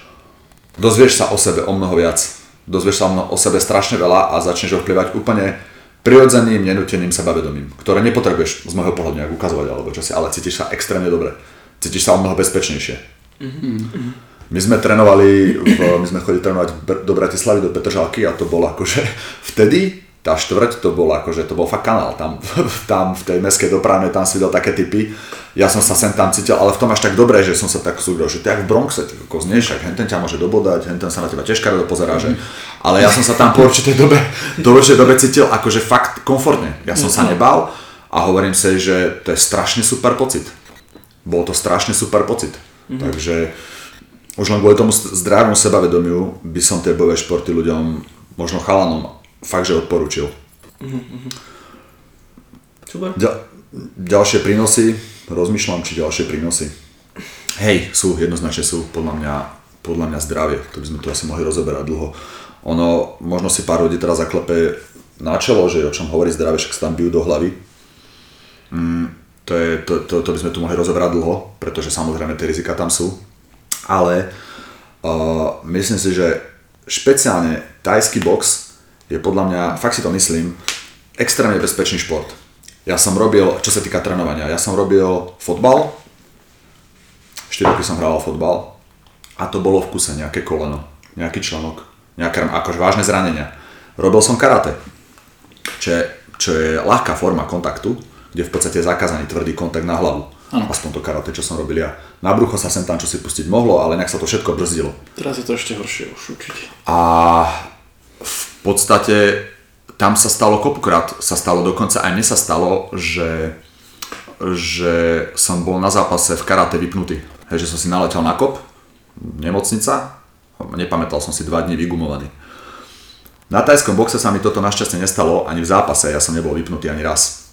dozvieš sa o sebe o mnoho viac. Dozvieš sa o sebe strašne veľa a začneš ovplyvať úplne prirodzeným, nenúteným sebavedomím, ktoré nepotrebuješ z môjho pohľadu nejak ukazovať alebo čo si, ale cítiš sa extrémne dobre. Cítiš sa o mnoho bezpečnejšie. My sme trénovali, v, my sme chodili trénovať do Bratislavy, do Petržalky a to bolo akože vtedy tá štvrť to bol akože, to bol fakt kanál, tam, tam v tej meskej dopravne, tam si videl také typy, ja som sa sem tam cítil, ale v tom až tak dobre, že som sa tak súdil, že ty jak v Bronxe, ty ako znieš, však henten ťa môže dobodať, henten sa na teba tiež karo pozerá, že, ale ja som sa tam po určitej dobe, do určitej dobe cítil akože fakt komfortne, ja som sa nebal a hovorím si, že to je strašne super pocit. Bol to strašne super pocit. Mm-hmm. Takže už len kvôli tomu zdravému sebavedomiu by som tie bojové športy ľuďom, možno chalanom, fakt, že odporučil. Mm-hmm. Super. Ďal, ďalšie prínosy, rozmýšľam, či ďalšie prínosy. Hej, sú, jednoznačne sú, podľa mňa, podľa mňa zdravie, to by sme tu asi mohli rozoberať dlho. Ono, možno si pár ľudí teraz zaklepe na čelo, že o čom hovorí zdravie, však sa tam bijú do hlavy. Mm, to, je, to, to, to by sme tu mohli rozoberať dlho, pretože samozrejme tie rizika tam sú. Ale uh, myslím si, že špeciálne tajský box je podľa mňa, fakt si to myslím, extrémne bezpečný šport. Ja som robil, čo sa týka trénovania, ja som robil fotbal, 4 roky som hral fotbal a to bolo v kuse nejaké koleno, nejaký členok, nejaké akože vážne zranenia. Robil som karate, čo je, čo je ľahká forma kontaktu, kde v podstate je zakázaný tvrdý kontakt na hlavu. Ano. Aspoň to karate, čo som robil ja. Na brucho sa sem tam čo si pustiť mohlo, ale nejak sa to všetko brzdilo. Teraz je to ešte horšie už určite. A v podstate tam sa stalo kopukrát, sa stalo dokonca aj mne sa stalo, že, že som bol na zápase v karate vypnutý. Hej, že som si naletel na kop, nemocnica, nepamätal som si dva dní vygumovaný. Na tajskom boxe sa mi toto našťastie nestalo ani v zápase, ja som nebol vypnutý ani raz.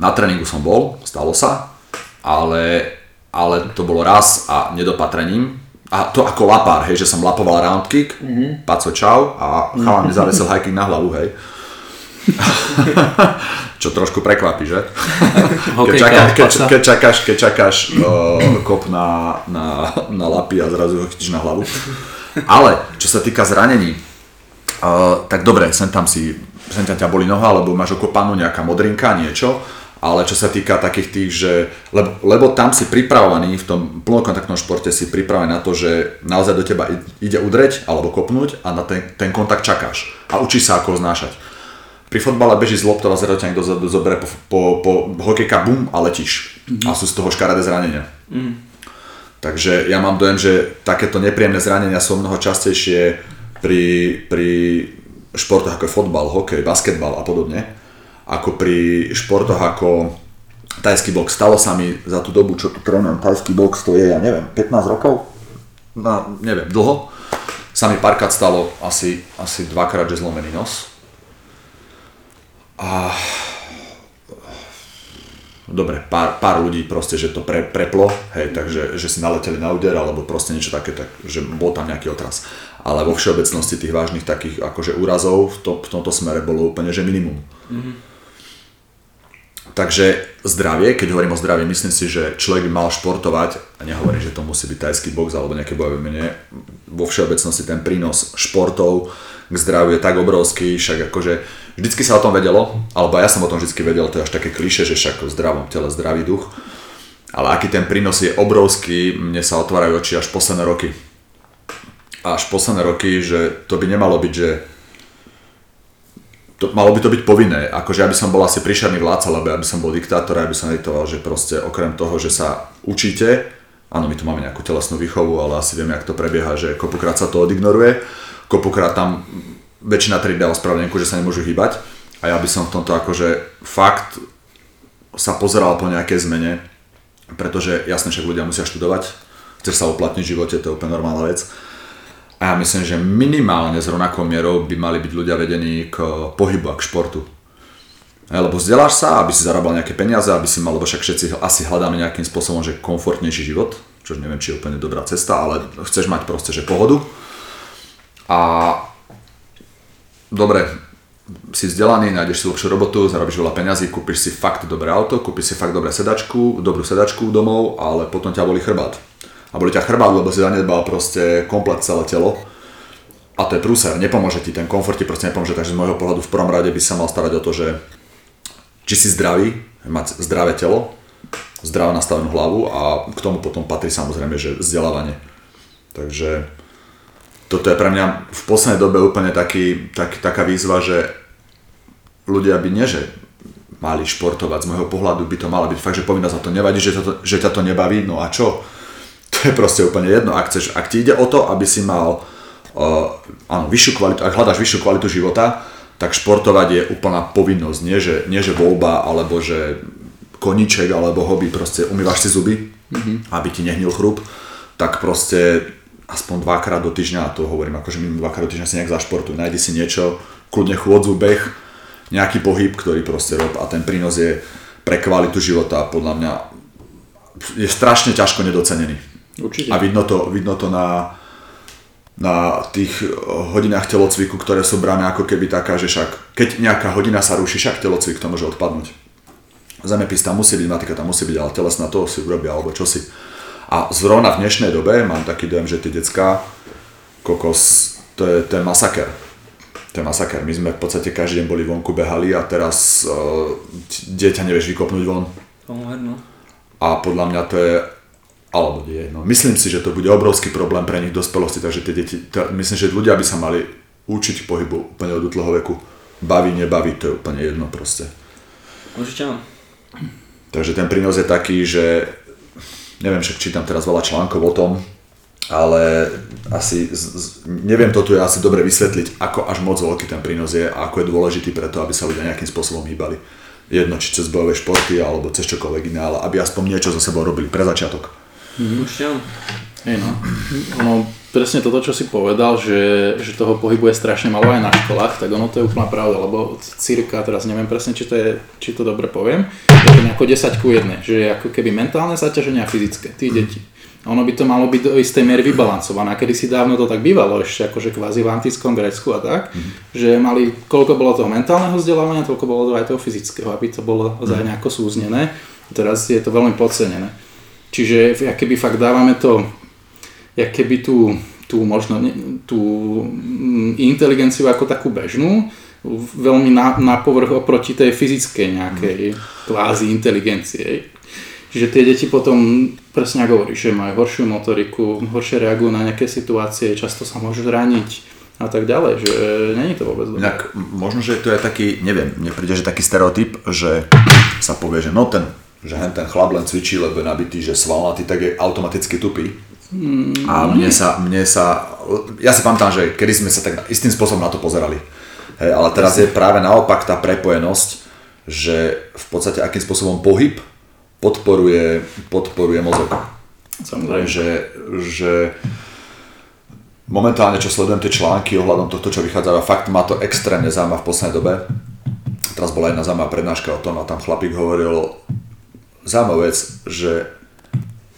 Na tréningu som bol, stalo sa, ale, ale to bolo raz a nedopatrením, a to ako lapár, hej, že som lapoval round kick, mm-hmm. paco čau a chalán mi zavesil high kick na hlavu, hej. Čo trošku prekvapí, že? keď, čaká, keď, keď čakáš, keď čakáš uh, kop na, na, na lapy a zrazu ho chytíš na hlavu. Ale čo sa týka zranení, uh, tak dobre, sem tam si, sem tam ťa boli noha, alebo máš okopanú nejaká modrinka, niečo, ale čo sa týka takých tých, že, lebo, lebo tam si pripravovaný, v tom plnokontaktnom športe si pripravený na to, že naozaj do teba ide udreť alebo kopnúť a na ten, ten kontakt čakáš a učíš sa ako ho znášať. Pri fotbale beží z loptou a zrazu ťa niekto zoberie po, po, po hokejka, bum a letíš. Mm-hmm. A sú z toho škaredé zranenia. Mm. Takže ja mám dojem, že takéto nepríjemné zranenia sú mnoho častejšie pri, pri športoch ako je fotbal, hokej, basketbal a podobne ako pri športoch ako tajský box. Stalo sa mi za tú dobu, čo tu trénujem tajský box, to je, ja neviem, 15 rokov? No, neviem, dlho. Sa mi párkrát stalo asi, asi dvakrát, že zlomený nos. A dobre, pár, pár ľudí proste, že to pre, preplo, hej, takže že si naleteli na úder alebo proste niečo také, tak, že bol tam nejaký otras. Ale vo všeobecnosti tých vážnych takých akože úrazov v, to, v tomto smere bolo úplne, že minimum. Mm-hmm. Takže zdravie, keď hovorím o zdraví, myslím si, že človek by mal športovať, a nehovorím, že to musí byť tajský box alebo nejaké bojové mene, vo všeobecnosti ten prínos športov k zdraviu je tak obrovský, však akože vždycky sa o tom vedelo, alebo ja som o tom vždycky vedel, to je až také kliše, že však v zdravom tele zdravý duch, ale aký ten prínos je obrovský, mne sa otvárajú oči až posledné roky. Až posledné roky, že to by nemalo byť, že to, malo by to byť povinné, akože ja by som bol asi príšerný vládca, lebo ja by som bol diktátor, ja by som diktoval, že proste okrem toho, že sa učíte, áno, my tu máme nejakú telesnú výchovu, ale asi vieme, jak to prebieha, že kopukrát sa to odignoruje, kopukrát tam väčšina tried dá ospravedlnenku, že sa nemôžu hýbať. A ja by som v tomto akože fakt sa pozeral po nejakej zmene, pretože jasne však ľudia musia študovať, chceš sa uplatniť v živote, to je úplne normálna vec. A ja myslím, že minimálne s rovnakou mierou by mali byť ľudia vedení k pohybu a k športu. Lebo vzdeláš sa, aby si zarábal nejaké peniaze, aby si mal, lebo však všetci asi hľadáme nejakým spôsobom, že komfortnejší život, čo neviem, či je úplne dobrá cesta, ale chceš mať proste, že pohodu. A dobre, si vzdelaný, nájdeš si lepšiu robotu, zarobíš veľa peňazí, kúpiš si fakt dobré auto, kúpiš si fakt dobré sedačku, dobrú sedačku domov, ale potom ťa boli chrbát. A boli ťa chrbát, lebo si zanedbal proste komplet celé telo. A to je prúser, nepomôže ti, ten komfort ti proste nepomôže, takže z môjho pohľadu v prvom rade by sa mal starať o to, že či si zdravý, mať zdravé telo, zdravo nastavenú hlavu a k tomu potom patrí samozrejme, že vzdelávanie. Takže toto je pre mňa v poslednej dobe úplne taký, tak, taká výzva, že ľudia by nie, že mali športovať, z môjho pohľadu by to mala byť fakt, že povinná za to nevadí, že, to, že ťa to nebaví, no a čo? To je proste úplne jedno, ak, chceš, ak ti ide o to, aby si mal uh, áno, vyššiu kvalitu, ak hľadáš vyššiu kvalitu života, tak športovať je úplná povinnosť, nie že, nie že voľba, alebo že koniček, alebo hobby, proste umývaš si zuby, mm-hmm. aby ti nehnil chrup, tak proste aspoň dvakrát do týždňa, a to hovorím akože minimum dvakrát do týždňa si nejak zašportuj, nájdi si niečo, kľudne chôdzu, beh, nejaký pohyb, ktorý proste rob a ten prínos je pre kvalitu života podľa mňa je strašne ťažko nedocenený. Určite. A vidno to, vidno to na, na tých hodinách telocviku, ktoré sú brané ako keby taká, že však keď nejaká hodina sa ruší, však telocvik to môže odpadnúť. Zemepis tam musí byť, matika tam musí byť, ale telesná to si urobia, alebo čo si. A zrovna v dnešnej dobe mám taký dojem, že tie decka, kokos, to je ten masaker. To je masaker. My sme v podstate každý deň boli vonku, behali a teraz uh, dieťa nevieš vykopnúť von. no. A podľa mňa to je alebo nie. No, myslím si, že to bude obrovský problém pre nich v dospelosti, takže tie deti, to, myslím, že ľudia by sa mali učiť pohybu úplne od útleho veku. Baví, nebaví, to je úplne jedno proste. Určite áno. Takže ten prínos je taký, že neviem, však čítam teraz veľa článkov o tom, ale asi, z, z, neviem to tu je asi dobre vysvetliť, ako až moc veľký ten prínos je a ako je dôležitý preto, aby sa ľudia nejakým spôsobom hýbali. Jedno, či cez bojové športy alebo cez čokoľvek iné, ale aby aspoň niečo za sebou robili pre začiatok. Mm, určite áno. Hej no. Presne toto, čo si povedal, že, že toho pohybu je strašne malo aj na školách, tak ono to je úplná pravda, lebo cirka, teraz neviem presne, či to, je, či to dobre poviem, je to nejako 10 ku 1, že je ako keby mentálne zaťaženie a fyzické, tí deti. A ono by to malo byť do istej miery vybalancované. Kedy si dávno to tak bývalo, ešte akože kvázi v antickom Grécku a tak, mm. že mali, koľko bolo toho mentálneho vzdelávania, toľko bolo aj toho fyzického, aby to bolo mm. nejako súznené. Teraz je to veľmi podcenené. Čiže keby fakt dávame to, keby tú, tú možno tú mm, inteligenciu ako takú bežnú, veľmi na, na povrch oproti tej fyzickej nejakej kvázi inteligencie. Čiže tie deti potom, presne ako hovoríš, že majú horšiu motoriku, horšie reagujú na nejaké situácie, často sa môžu zraniť a tak ďalej, že není to vôbec dobré. Inak možno, že to je taký, neviem, mne príde, že taký stereotyp, že sa povie, že no ten že hen ten chlap len cvičí, lebo je nabitý, že svalnatý, tak je automaticky tupý. Mm, a mne sa, mne sa, ja si pamätám, že kedy sme sa tak istým spôsobom na to pozerali. Hej, ale teraz je práve naopak tá prepojenosť, že v podstate akým spôsobom pohyb podporuje, podporuje mozog. Samozrejme. Že, že momentálne, čo sledujem tie články ohľadom tohto, čo vychádza, fakt ma to extrémne zaujíma v poslednej dobe. Teraz bola jedna zaujímavá prednáška o tom a tam chlapík hovoril zaujímavá vec, že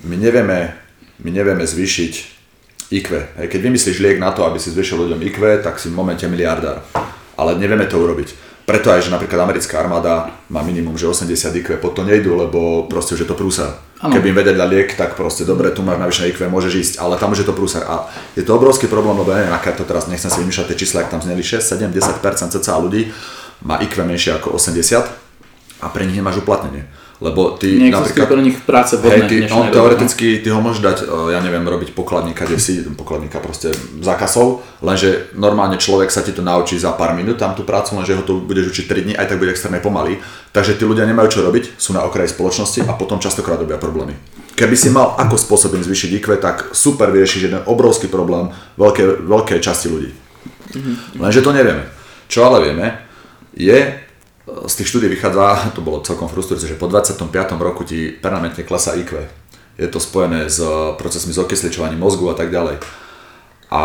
my nevieme, my nevieme zvýšiť IQ. Keď vymyslíš liek na to, aby si zvýšil ľuďom IQ, tak si v momente miliardár. Ale nevieme to urobiť. Preto aj, že napríklad americká armáda má minimum, že 80 IQ, pod to nejdu, lebo proste už je to prúsa. Ano. Keby im vedeli liek, tak proste dobre, tu máš navýšené IQ, môžeš ísť, ale tam už je to prúser. A je to obrovský problém, lebo neviem, aké to teraz, nechcem si vymýšľať tie čísla, ak tam zneli 6, 7, 10% cca ľudí má IQ menšie ako 80 a pre nich nemáš uplatnenie. Lebo ty napríklad... pre nich práce vhodné. Hej, ty, on, teoreticky ty ho môžeš dať, e, ja neviem, robiť pokladníka, kde si, pokladníka proste zákazov, lenže normálne človek sa ti to naučí za pár minút tam tú prácu, lenže ho to budeš učiť 3 dní, aj tak bude extrémne pomaly. Takže tí ľudia nemajú čo robiť, sú na okraji spoločnosti a potom častokrát robia problémy. Keby si mal ako spôsobom zvýšiť IQ, tak super vyriešiš jeden obrovský problém veľké, veľké časti ľudí. Mm-hmm. Lenže to nevieme. Čo ale vieme, je z tých štúdí vychádza, to bolo celkom frustrujúce, že po 25. roku ti permanentne klesá IQ. je to spojené s procesmi zokysličovaním mozgu a tak ďalej. A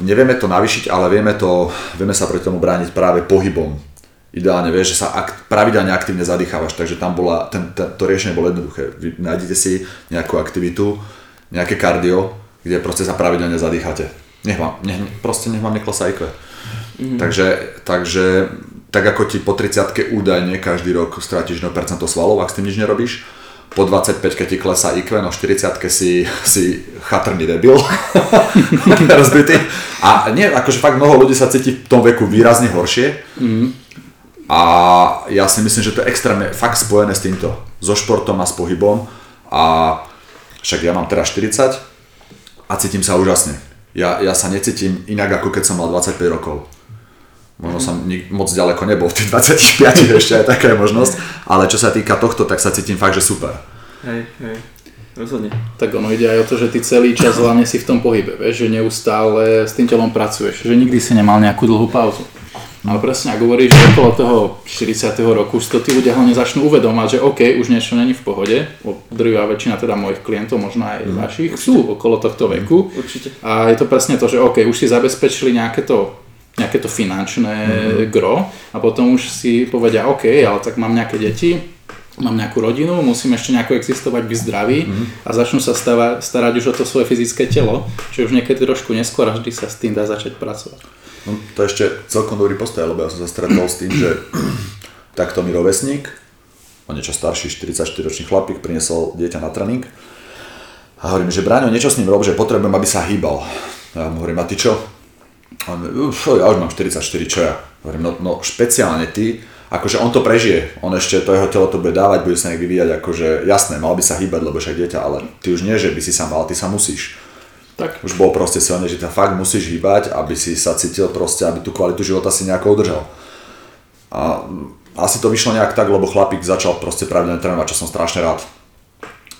nevieme to navýšiť, ale vieme, to, vieme sa proti tomu brániť práve pohybom. Ideálne vieš, že sa ak, pravidelne aktívne zadýchávaš, takže tam bola, ten, ten, to riešenie bolo jednoduché. Vy nájdete si nejakú aktivitu, nejaké kardio, kde proste sa pravidelne zadýchate. Nech vám, nech, proste nech vám neklesá IQ. Mm. Takže, takže tak ako ti po 30 údajne každý rok strátiš 1% svalov, ak s tým nič nerobíš, po 25 keď ti klesá IQ, no 40 si, si chatrný debil, rozbitý. A nie, akože fakt mnoho ľudí sa cíti v tom veku výrazne horšie. Mm. A ja si myslím, že to je extrémne fakt spojené s týmto, so športom a s pohybom. A však ja mám teraz 40 a cítim sa úžasne. Ja, ja sa necítim inak ako keď som mal 25 rokov. Možno som nik- moc ďaleko nebol v tých 25, ešte aj taká je možnosť, ale čo sa týka tohto, tak sa cítim fakt, že super. Hej, hej, rozhodne. Tak ono ide aj o to, že ty celý čas hlavne si v tom pohybe, vieš, že neustále s tým telom pracuješ, že nikdy si nemal nejakú dlhú pauzu. Ale presne, ak hovoríš, že okolo toho 40. roku si to tí ľudia hlavne začnú uvedomať, že OK, už niečo není v pohode, drvivá väčšina teda mojich klientov, možno aj mm. vašich, sú okolo tohto veku. Určite. A je to presne to, že OK, už si zabezpečili nejaké to nejaké to finančné mm-hmm. gro a potom už si povedia, OK, ale tak mám nejaké deti, mám nejakú rodinu, musím ešte nejako existovať, byť zdravý mm-hmm. a začnú sa stava, starať už o to svoje fyzické telo, čo už niekedy trošku neskôr a vždy sa s tým dá začať pracovať. No, to je ešte celkom dobrý postoj, lebo ja som sa stretol s tým, že takto mi rovesník, o niečo starší 44-ročný chlapík, priniesol dieťa na tréning a hovorím, že Braňo, niečo s ním rob, že potrebujem, aby sa hýbal. Ja mu hovorím, a ty čo? On, ja už mám 44, čo ja? Hovorím, no, no špeciálne ty, akože on to prežije, on ešte to jeho telo to bude dávať, bude sa nejak vyvíjať, akože jasné, mal by sa hýbať, lebo však dieťa, ale ty už nie, že by si sa mal, ty sa musíš. Tak. Už bol proste silný, že ťa fakt musíš hýbať, aby si sa cítil proste, aby tú kvalitu života si nejako udržal. A asi to vyšlo nejak tak, lebo chlapík začal proste pravidelne trénovať, čo som strašne rád.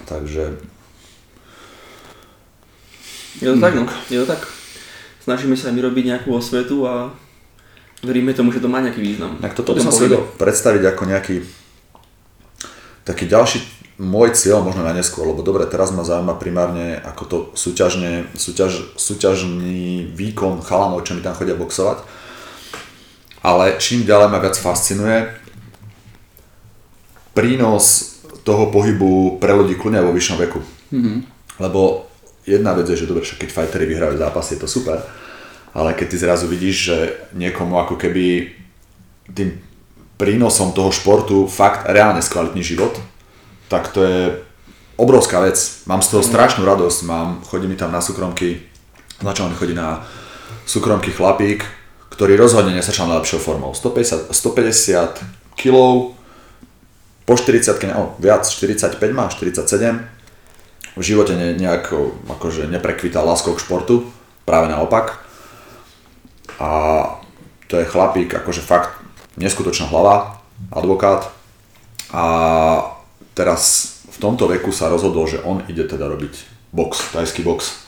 Takže... Je to tak, no. Je to tak snažíme sa my robiť nejakú osvetu a veríme tomu, že to má nejaký význam. Tak toto by som si vedel predstaviť ako nejaký taký ďalší môj cieľ možno na neskôr, lebo dobre, teraz ma zaujíma primárne ako to súťažne, súťaž, súťažný výkon chalanov, čo mi tam chodia boxovať. Ale čím ďalej ma viac fascinuje prínos toho pohybu pre ľudí kľudne vo vyššom veku. Mm-hmm. Lebo jedna vec je, že dobre, keď fajteri vyhrajú zápas, je to super, ale keď ty zrazu vidíš, že niekomu ako keby tým prínosom toho športu fakt reálne skvalitný život, tak to je obrovská vec. Mám z toho mm. strašnú radosť, mám, chodí mi tam na súkromky, začal mi chodiť na súkromky chlapík, ktorý rozhodne nesačal najlepšou formou. 150, 150 kg, po 40, no, viac, 45 má, 47, v živote ne, nejak akože neprekvítal láskou k športu, práve naopak. A to je chlapík, akože fakt neskutočná hlava, advokát. A teraz v tomto veku sa rozhodol, že on ide teda robiť box, tajský box.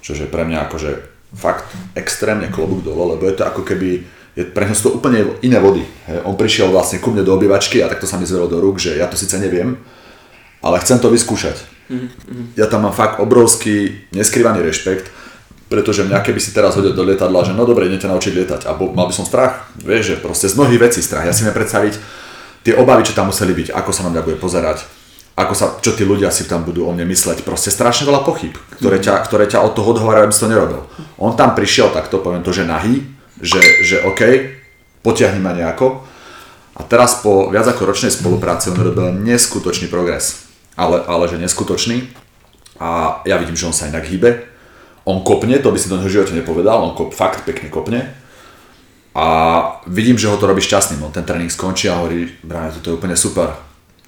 Čože pre mňa akože fakt extrémne klobúk dole, lebo je to ako keby je pre to úplne iné vody. He, on prišiel vlastne ku mne do obývačky a takto sa mi zveril do rúk, že ja to síce neviem, ale chcem to vyskúšať. Mm-hmm. Ja tam mám fakt obrovský neskrývaný rešpekt, pretože mňa keby si teraz hodil do lietadla, že no dobre, idete naučiť lietať, a mal by som strach, vieš, že proste z mnohých vecí strach. Ja si viem predstaviť tie obavy, čo tam museli byť, ako sa na mňa bude pozerať, ako sa, čo tí ľudia si tam budú o mne mysleť, proste strašne veľa pochyb, ktoré ťa, ktoré ťa od toho odhovárajú, aby si to nerobil. On tam prišiel takto, poviem to, že nahý, že, že OK, potiahni ma nejako. A teraz po viac ako ročnej spolupráci on robil neskutočný progres ale, ale že neskutočný. A ja vidím, že on sa inak hýbe. On kopne, to by si do neho živote nepovedal, on kop, fakt pekne kopne. A vidím, že ho to robí šťastným. On ten tréning skončí a hovorí, Brian, toto je úplne super.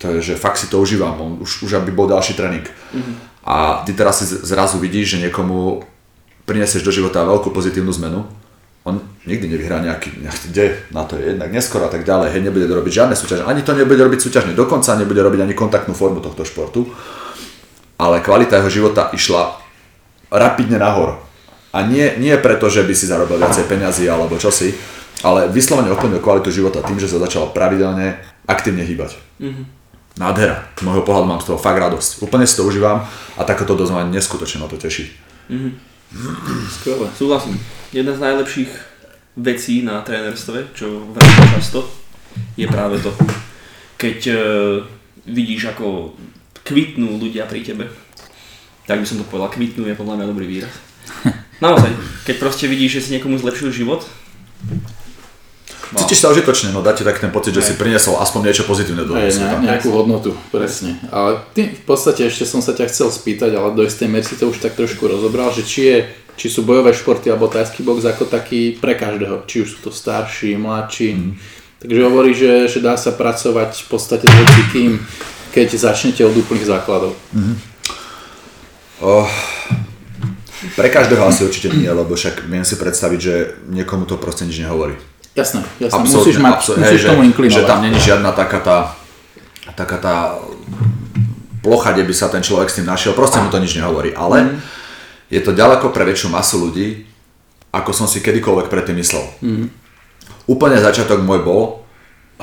To je, že fakt si to užívam, on už, už aby bol ďalší tréning. Mm-hmm. A ty teraz si zrazu vidíš, že niekomu prinesieš do života veľkú pozitívnu zmenu on nikdy nevyhrá nejaký, nejaký de, na to je jednak neskoro a tak ďalej, hej, nebude robiť žiadne súťaže, ani to nebude robiť súťažne, dokonca nebude robiť ani kontaktnú formu tohto športu, ale kvalita jeho života išla rapidne nahor. A nie, nie preto, že by si zarobil viacej peniazy alebo čosi, ale vyslovene ovplyvnil kvalitu života tým, že sa začal pravidelne aktívne hýbať. Mm-hmm. nádhera. Z môjho pohľadu mám z toho fakt radosť. Úplne si to užívam a takéto dozvanie neskutočne ma to teší. Skvelé. Súhlasím. Jedna z najlepších vecí na trénerstve, čo veľmi často, je práve to, keď e, vidíš, ako kvitnú ľudia pri tebe. Tak by som to povedal, kvitnú je podľa mňa dobrý výraz. Naozaj, keď proste vidíš, že si niekomu zlepšil život, Cítiš sa užitočne, no dáte tak ten pocit, že si priniesol aspoň niečo pozitívne do Aj, sveta. ne, nejakú hodnotu, presne. Ale ty, v podstate ešte som sa ťa chcel spýtať, ale do istej miery si to už tak trošku rozobral, že či, je, či sú bojové športy alebo tajský box ako taký pre každého, či už sú to starší, mladší. Mm. Takže hovorí, že, že dá sa pracovať v podstate s hocikým, keď začnete od úplných základov. Oh, pre každého asi určite nie, lebo však viem si predstaviť, že niekomu to proste nič nehovorí. Jasné, jasné, musíš, mať, absolútne, musíš hej, tomu že, inklinovať. že tam není žiadna taká tá, taká tá plocha, kde by sa ten človek s tým našiel, proste mu to nič nehovorí, ale mm. je to ďaleko pre väčšiu masu ľudí, ako som si kedykoľvek predtým myslel. Mm. Úplne začiatok môj bol,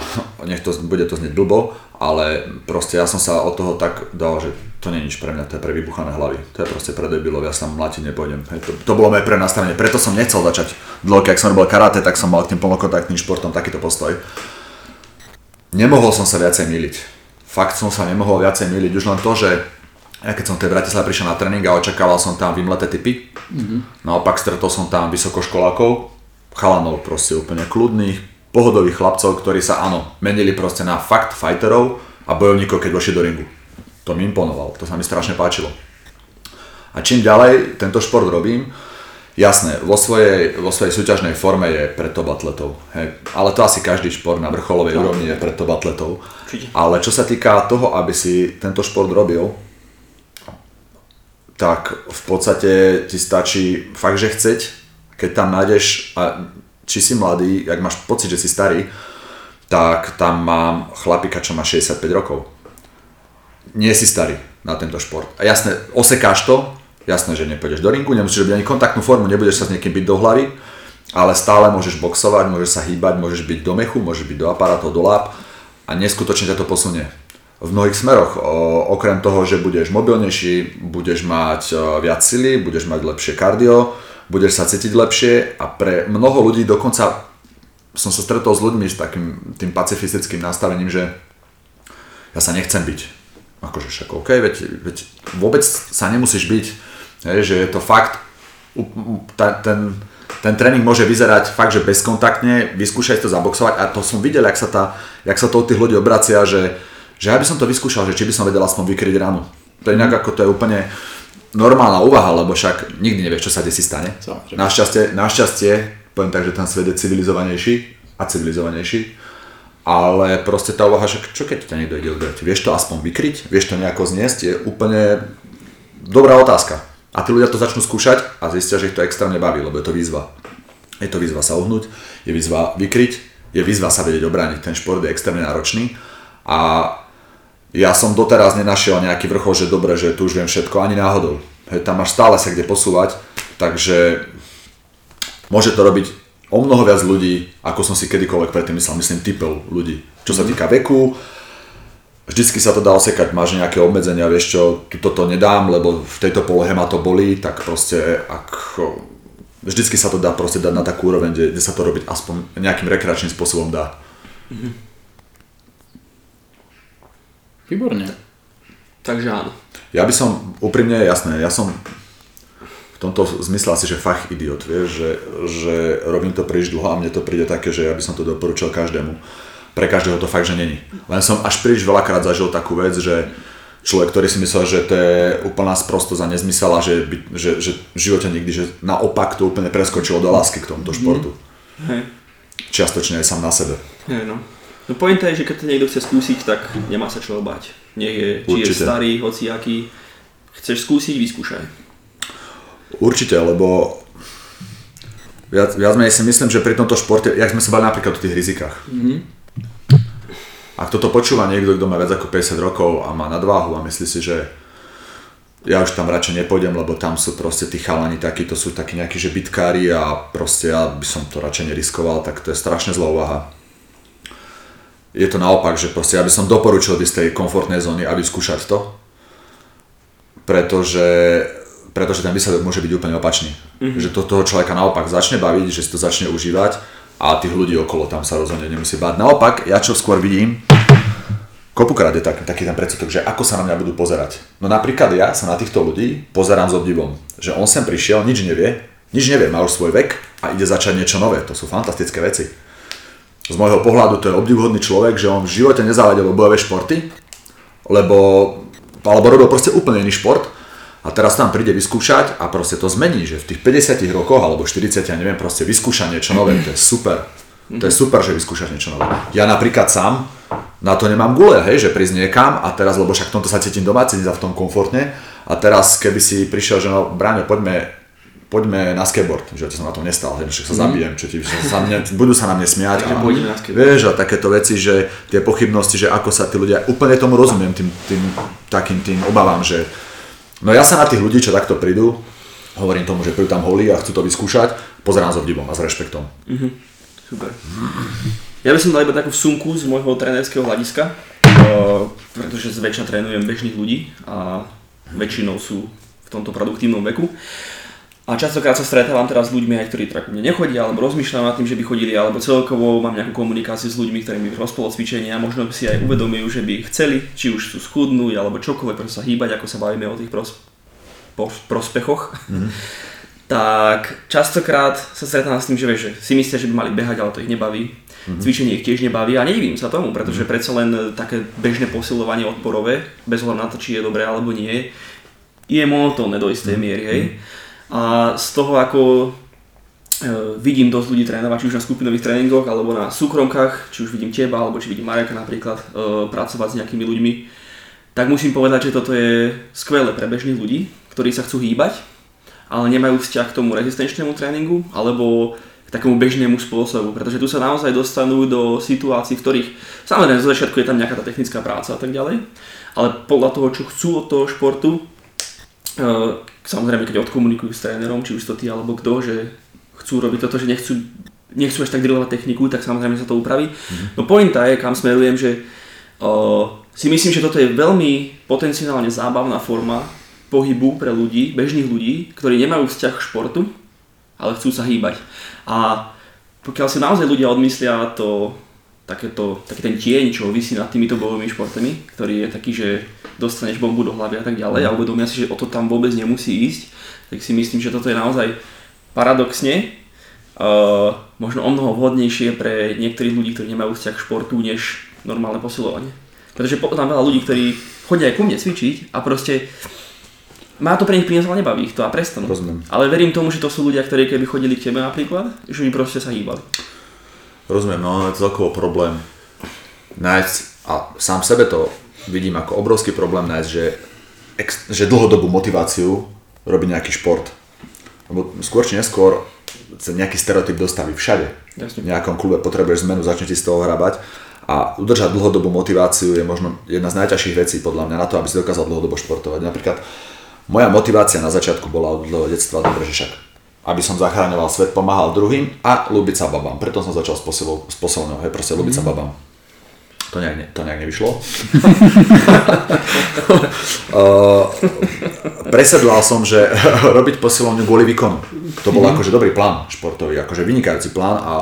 nech to bude to znieť blbo, ale proste ja som sa od toho tak dal, že to nie je nič pre mňa, to je pre vybuchané hlavy. To je proste pre debilov, ja sa mlátiť nepôjdem. Hej, to, to bolo moje pre nastavenie, preto som nechcel začať dlho, keď som robil karate, tak som mal k tým plnokontaktným športom takýto postoj. Nemohol som sa viacej miliť. Fakt som sa nemohol viacej miliť, už len to, že ja keď som v tej Bratislave prišiel na tréning a očakával som tam vymleté typy, mm-hmm. naopak stretol som tam vysokoškolákov, chalanov proste úplne kľudných, pohodových chlapcov, ktorí sa áno, menili proste na fakt fighterov a bojovníkov, keď vošli do ringu. To mi imponovalo, to sa mi strašne páčilo. A čím ďalej tento šport robím, jasné, vo svojej, vo svojej súťažnej forme je pre top atletov. Hej. Ale to asi každý šport na vrcholovej no. úrovni je pre top atletov. Ale čo sa týka toho, aby si tento šport robil, tak v podstate ti stačí fakt, že chceť, keď tam nájdeš, a či si mladý, ak máš pocit, že si starý, tak tam mám chlapika, čo má 65 rokov. Nie si starý na tento šport. A jasné, osekáš to, jasné, že nepôjdeš do ringu, nemusíš robiť ani kontaktnú formu, nebudeš sa s niekým byť do hlavy, ale stále môžeš boxovať, môžeš sa hýbať, môžeš byť do mechu, môžeš byť do aparátov, do láp a neskutočne ťa to posunie. V mnohých smeroch, okrem toho, že budeš mobilnejší, budeš mať viac sily, budeš mať lepšie kardio, budeš sa cítiť lepšie a pre mnoho ľudí dokonca som sa stretol s ľuďmi s takým tým pacifistickým nastavením, že ja sa nechcem byť. Akože však OK, veď, veď vôbec sa nemusíš byť, hej, že je to fakt, ta- ten, ten tréning môže vyzerať fakt, že bezkontaktne, vyskúšaj to zaboxovať a to som videl, jak sa, tá, jak sa to od tých ľudí obracia, že, že ja by som to vyskúšal, že či by som vedel aspoň vykryť ranu. To je inak ako to je úplne normálna úvaha, lebo však nikdy nevieš, čo sa desi stane. Samozrejme. Našťastie, našťastie, poviem tak, že ten svet je civilizovanejší a civilizovanejší, ale proste tá úvaha, že čo keď ťa niekto ide odbrať, vieš to aspoň vykryť, vieš to nejako zniesť, je úplne dobrá otázka. A tí ľudia to začnú skúšať a zistia, že ich to extrémne baví, lebo je to výzva. Je to výzva sa uhnúť, je výzva vykryť, je výzva sa vedieť obrániť. Ten šport je extrémne náročný a ja som doteraz nenašiel nejaký vrchol, že dobre, že tu už viem všetko, ani náhodou. Hej, tam máš stále sa kde posúvať, takže môže to robiť o mnoho viac ľudí, ako som si kedykoľvek predtým myslel, myslím typov ľudí. Čo sa týka veku, vždycky sa to dá osekať, máš nejaké obmedzenia, vieš čo, to nedám, lebo v tejto polohe ma to bolí, tak proste ak vždycky sa to dá proste dať na takú úroveň, kde, kde sa to robiť aspoň nejakým rekreačným spôsobom dá. Výborne. takže áno. Ja by som, úprimne, jasné, ja som v tomto zmysle asi, že fach idiot, vieš, že, že robím to príliš dlho a mne to príde také, že ja by som to doporučil každému. Pre každého to fakt, že není. Len som až príliš veľakrát zažil takú vec, že človek, ktorý si myslel, že to je úplná sprostosť a nezmysel a že, by, že, že v živote nikdy, že naopak to úplne preskočilo do lásky k tomuto športu. Hej. Čiastočne aj sám na sebe. Hej, no. No pointa je, že keď to niekto chce skúsiť, tak nemá sa čoho báť. Nech je, či je Určite. starý, hociaký. Chceš skúsiť, vyskúšaj. Určite, lebo viac, viac menej si myslím, že pri tomto športe, jak sme sa bali napríklad o tých rizikách. Mm-hmm. Ak toto počúva niekto, kto má viac ako 50 rokov a má nadváhu a myslí si, že ja už tam radšej nepôjdem, lebo tam sú proste tí chalani takí, to sú takí nejakí, že bitkári a proste ja by som to radšej neriskoval, tak to je strašne zlá úvaha. Je to naopak, že proste ja by som doporučil z tej komfortnej zóny a vyskúšať to, pretože, pretože ten výsledok môže byť úplne opačný. Mm-hmm. Že to toho človeka naopak začne baviť, že si to začne užívať a tých ľudí okolo tam sa rozhodne nemusí báť. Naopak, ja čo skôr vidím, kopukrát je tak, taký ten predsudok, že ako sa na mňa budú pozerať. No napríklad ja sa na týchto ľudí pozerám s obdivom, že on sem prišiel, nič nevie, nič nevie, má už svoj vek a ide začať niečo nové. To sú fantastické veci. Z môjho pohľadu to je obdivhodný človek, že on v živote nezavedel bojové športy, lebo alebo robil proste úplne iný šport a teraz tam príde vyskúšať a proste to zmení, že v tých 50 rokoch alebo 40, ja neviem, proste vyskúša niečo nové, to je super. To je super, že vyskúšaš niečo nové. Ja napríklad sám na to nemám gule, hej, že prísť niekam a teraz, lebo však v tomto sa cítim doma, cítim sa v tom komfortne a teraz keby si prišiel, že no Braňo, poďme poďme na skateboard, že to som na tom nestal, že sa mhm. zabijem, čo ti, sa mne, budú sa na mne smiať a, na vieš, a takéto veci, že tie pochybnosti, že ako sa tí ľudia, úplne tomu rozumiem, tým, tým takým tým obavám, že no ja sa na tých ľudí, čo takto prídu, hovorím tomu, že prídu tam holí a chcú to vyskúšať, pozerám s obdivom a s rešpektom. Mm-hmm. Super. Ja by som dal iba takú sumku z môjho trénerského hľadiska, uh, pretože zväčša trénujem bežných ľudí a väčšinou sú v tomto produktívnom veku. A častokrát sa stretávam teraz s ľuďmi, aj ktorí teda mne nechodia, alebo rozmýšľam nad tým, že by chodili, alebo celkovo mám nejakú komunikáciu s ľuďmi, ktorí mi rozpolo cvičenia a možno si aj uvedomujú, že by chceli, či už sú schudnúť, alebo čokoľvek, proste sa hýbať, ako sa bavíme o tých pros, prospechoch. Mm-hmm. tak častokrát sa stretávam s tým, že, vieš, že si myslia, že by mali behať, ale to ich nebaví. Mm-hmm. Cvičenie ich tiež nebaví a nedivím sa tomu, pretože mm-hmm. predsa len také bežné posilovanie odporové, bez hľadu na to, či je dobré alebo nie, je monotónne do istej mm-hmm. miery, hej. Mm-hmm a z toho ako e, vidím dosť ľudí trénovať, či už na skupinových tréningoch, alebo na súkromkách, či už vidím teba, alebo či vidím Mareka napríklad, e, pracovať s nejakými ľuďmi, tak musím povedať, že toto je skvelé pre bežných ľudí, ktorí sa chcú hýbať, ale nemajú vzťah k tomu rezistenčnému tréningu, alebo k takému bežnému spôsobu, pretože tu sa naozaj dostanú do situácií, v ktorých, samozrejme, zo začiatku je tam nejaká tá technická práca a tak ďalej, ale podľa toho, čo chcú od toho športu, e, samozrejme, keď odkomunikujú s trénerom, či už to ty alebo kto, že chcú robiť toto, že nechcú, nechcú až tak drillovať techniku, tak samozrejme sa to upraví. Mm-hmm. No pointa je, kam smerujem, že uh, si myslím, že toto je veľmi potenciálne zábavná forma pohybu pre ľudí, bežných ľudí, ktorí nemajú vzťah k športu, ale chcú sa hýbať. A pokiaľ si naozaj ľudia odmyslia to takéto, taký ten tieň, čo vysí nad týmito bojovými športami, ktorý je taký, že dostaneš bombu do hlavy a tak ďalej a uvedomia si, že o to tam vôbec nemusí ísť, tak si myslím, že toto je naozaj paradoxne uh, možno o mnoho vhodnejšie pre niektorých ľudí, ktorí nemajú vzťah k športu, než normálne posilovanie. Pretože poznám veľa ľudí, ktorí chodia aj ku mne cvičiť a proste má to pre nich ale nebaví ich to a prestanú. Rozumiem. Ale verím tomu, že to sú ľudia, ktorí keby chodili k tebe napríklad, že by proste sa hýbali. Rozumiem, no je to celkovo problém nájsť, a sám sebe to vidím ako obrovský problém nájsť, že, že dlhodobú motiváciu robiť nejaký šport. Lebo skôr či neskôr sa nejaký stereotyp dostaví všade. Jasne. V nejakom klube potrebuješ zmenu, začne ti z toho hrabať a udržať dlhodobú motiváciu je možno jedna z najťažších vecí podľa mňa na to, aby si dokázal dlhodobo športovať. Napríklad moja motivácia na začiatku bola od dlhého detstva, dobre, že však aby som zachraňoval svet, pomáhal druhým a ľúbiť sa babám. Preto som začal s, posilou, s hej, proste ľúbiť mm. sa mhm. babám. To nejak, ne, to nejak nevyšlo. uh, presedlal som, že robiť posilovňu kvôli výkonu. To bol mm. akože dobrý plán športový, akože vynikajúci plán a,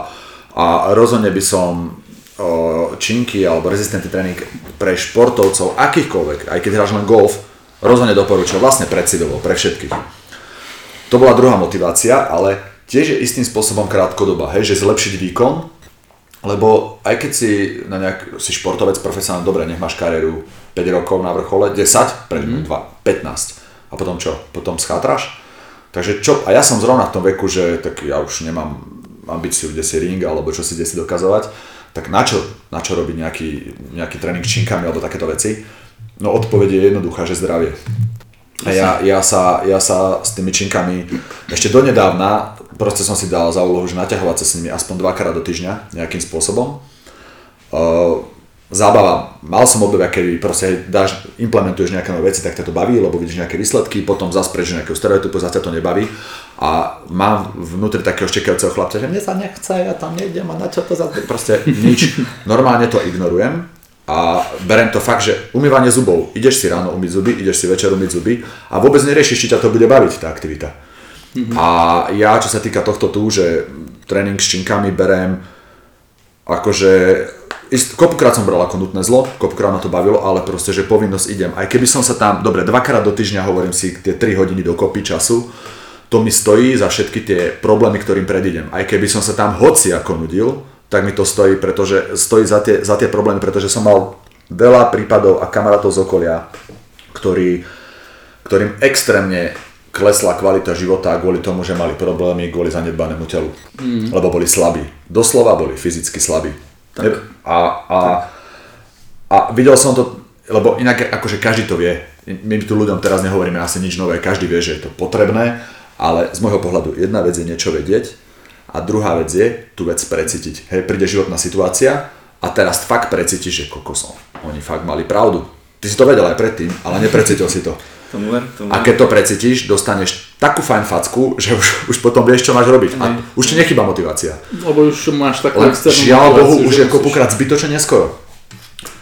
a rozhodne by som uh, činky alebo rezistentný tréning pre športovcov akýchkoľvek, aj keď hráš len golf, rozhodne doporučil vlastne predsidovo pre všetkých to bola druhá motivácia, ale tiež je istým spôsobom krátkodoba, hej, že zlepšiť výkon, lebo aj keď si, na nejak, si športovec profesionálne, dobre, nech máš kariéru 5 rokov na vrchole, 10, pre mm. 2, 15. A potom čo? Potom schátraš? Takže čo, a ja som zrovna v tom veku, že tak ja už nemám ambíciu, kde si ring, alebo čo si kde si dokazovať, tak na čo, na čo robiť nejaký, nejaký tréning činkami alebo takéto veci? No odpoveď je jednoduchá, že zdravie. A ja, ja, sa, ja sa s tými činkami ešte donedávna proste som si dal za úlohu, že naťahovať sa s nimi aspoň dvakrát do týždňa nejakým spôsobom. Uh, zábava, mal som obdobia, kedy proste dáš, implementuješ nejaké nové veci, tak ťa to baví, lebo vidíš nejaké výsledky, potom zase nejakého stereotypu, zase to nebaví. A mám vnútri takého štekajúceho chlapca, že mne sa nechce, ja tam nejdem a na čo to zase, proste nič, normálne to ignorujem a berem to fakt, že umývanie zubov, ideš si ráno umyť zuby, ideš si večer umyť zuby a vôbec neriešiš, či ťa to bude baviť tá aktivita. Mm-hmm. A ja, čo sa týka tohto tu, že tréning s činkami berem akože Ist, kopukrát som bral ako nutné zlo, kopukrát ma to bavilo, ale proste, že povinnosť idem. Aj keby som sa tam, dobre, dvakrát do týždňa hovorím si tie 3 hodiny do kopy času, to mi stojí za všetky tie problémy, ktorým predídem. Aj keby som sa tam hoci ako nudil, tak mi to stojí, pretože stojí za tie, za tie problémy, pretože som mal veľa prípadov a kamarátov z okolia, ktorí, ktorým extrémne klesla kvalita života kvôli tomu, že mali problémy kvôli zanedbanému telu. Mm. Lebo boli slabí. Doslova boli fyzicky slabí. Tak. A, a, a videl som to, lebo inak akože každý to vie. My tu ľuďom teraz nehovoríme asi nič nové, každý vie, že je to potrebné, ale z môjho pohľadu jedna vec je niečo vedieť a druhá vec je tú vec precítiť. Hej, príde životná situácia a teraz fakt precítiš, že kokosom. Oni fakt mali pravdu. Ty si to vedel aj predtým, ale neprecítil si to. Tomu ver, tomu A keď to precítiš, dostaneš takú fajn facku, že už, už potom vieš, čo máš robiť. A už ti nechýba motivácia. Lebo už máš takú Len žiaľ Bohu, už je kopukrát zbytočne neskoro.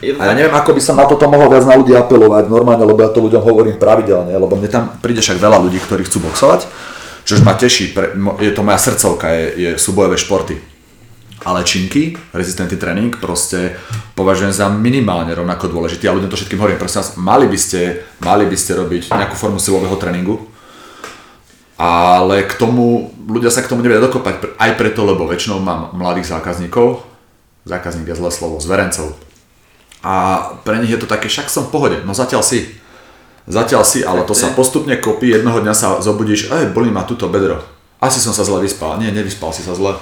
A ja neviem, ako by som na toto mohol viac na ľudí apelovať normálne, lebo ja to ľuďom hovorím pravidelne, lebo mne tam príde však veľa ľudí, ktorí chcú boxovať, čož ma teší, pre, je to moja srdcovka, je, je, sú bojové športy. Ale činky, rezistentný tréning, proste považujem za minimálne rovnako dôležitý a ľuďom to všetkým hovorím, prosím vás, mali by ste, mali by ste robiť nejakú formu silového tréningu, ale k tomu, ľudia sa k tomu nevedia dokopať, aj preto, lebo väčšinou mám mladých zákazníkov, zákazník je zlé slovo, zverencov. A pre nich je to také, však som v pohode, no zatiaľ si. Zatiaľ si, ale to sa postupne kopí, jednoho dňa sa zobudíš, ej, bolí ma túto bedro. Asi som sa zle vyspal. Nie, nevyspal si sa zle.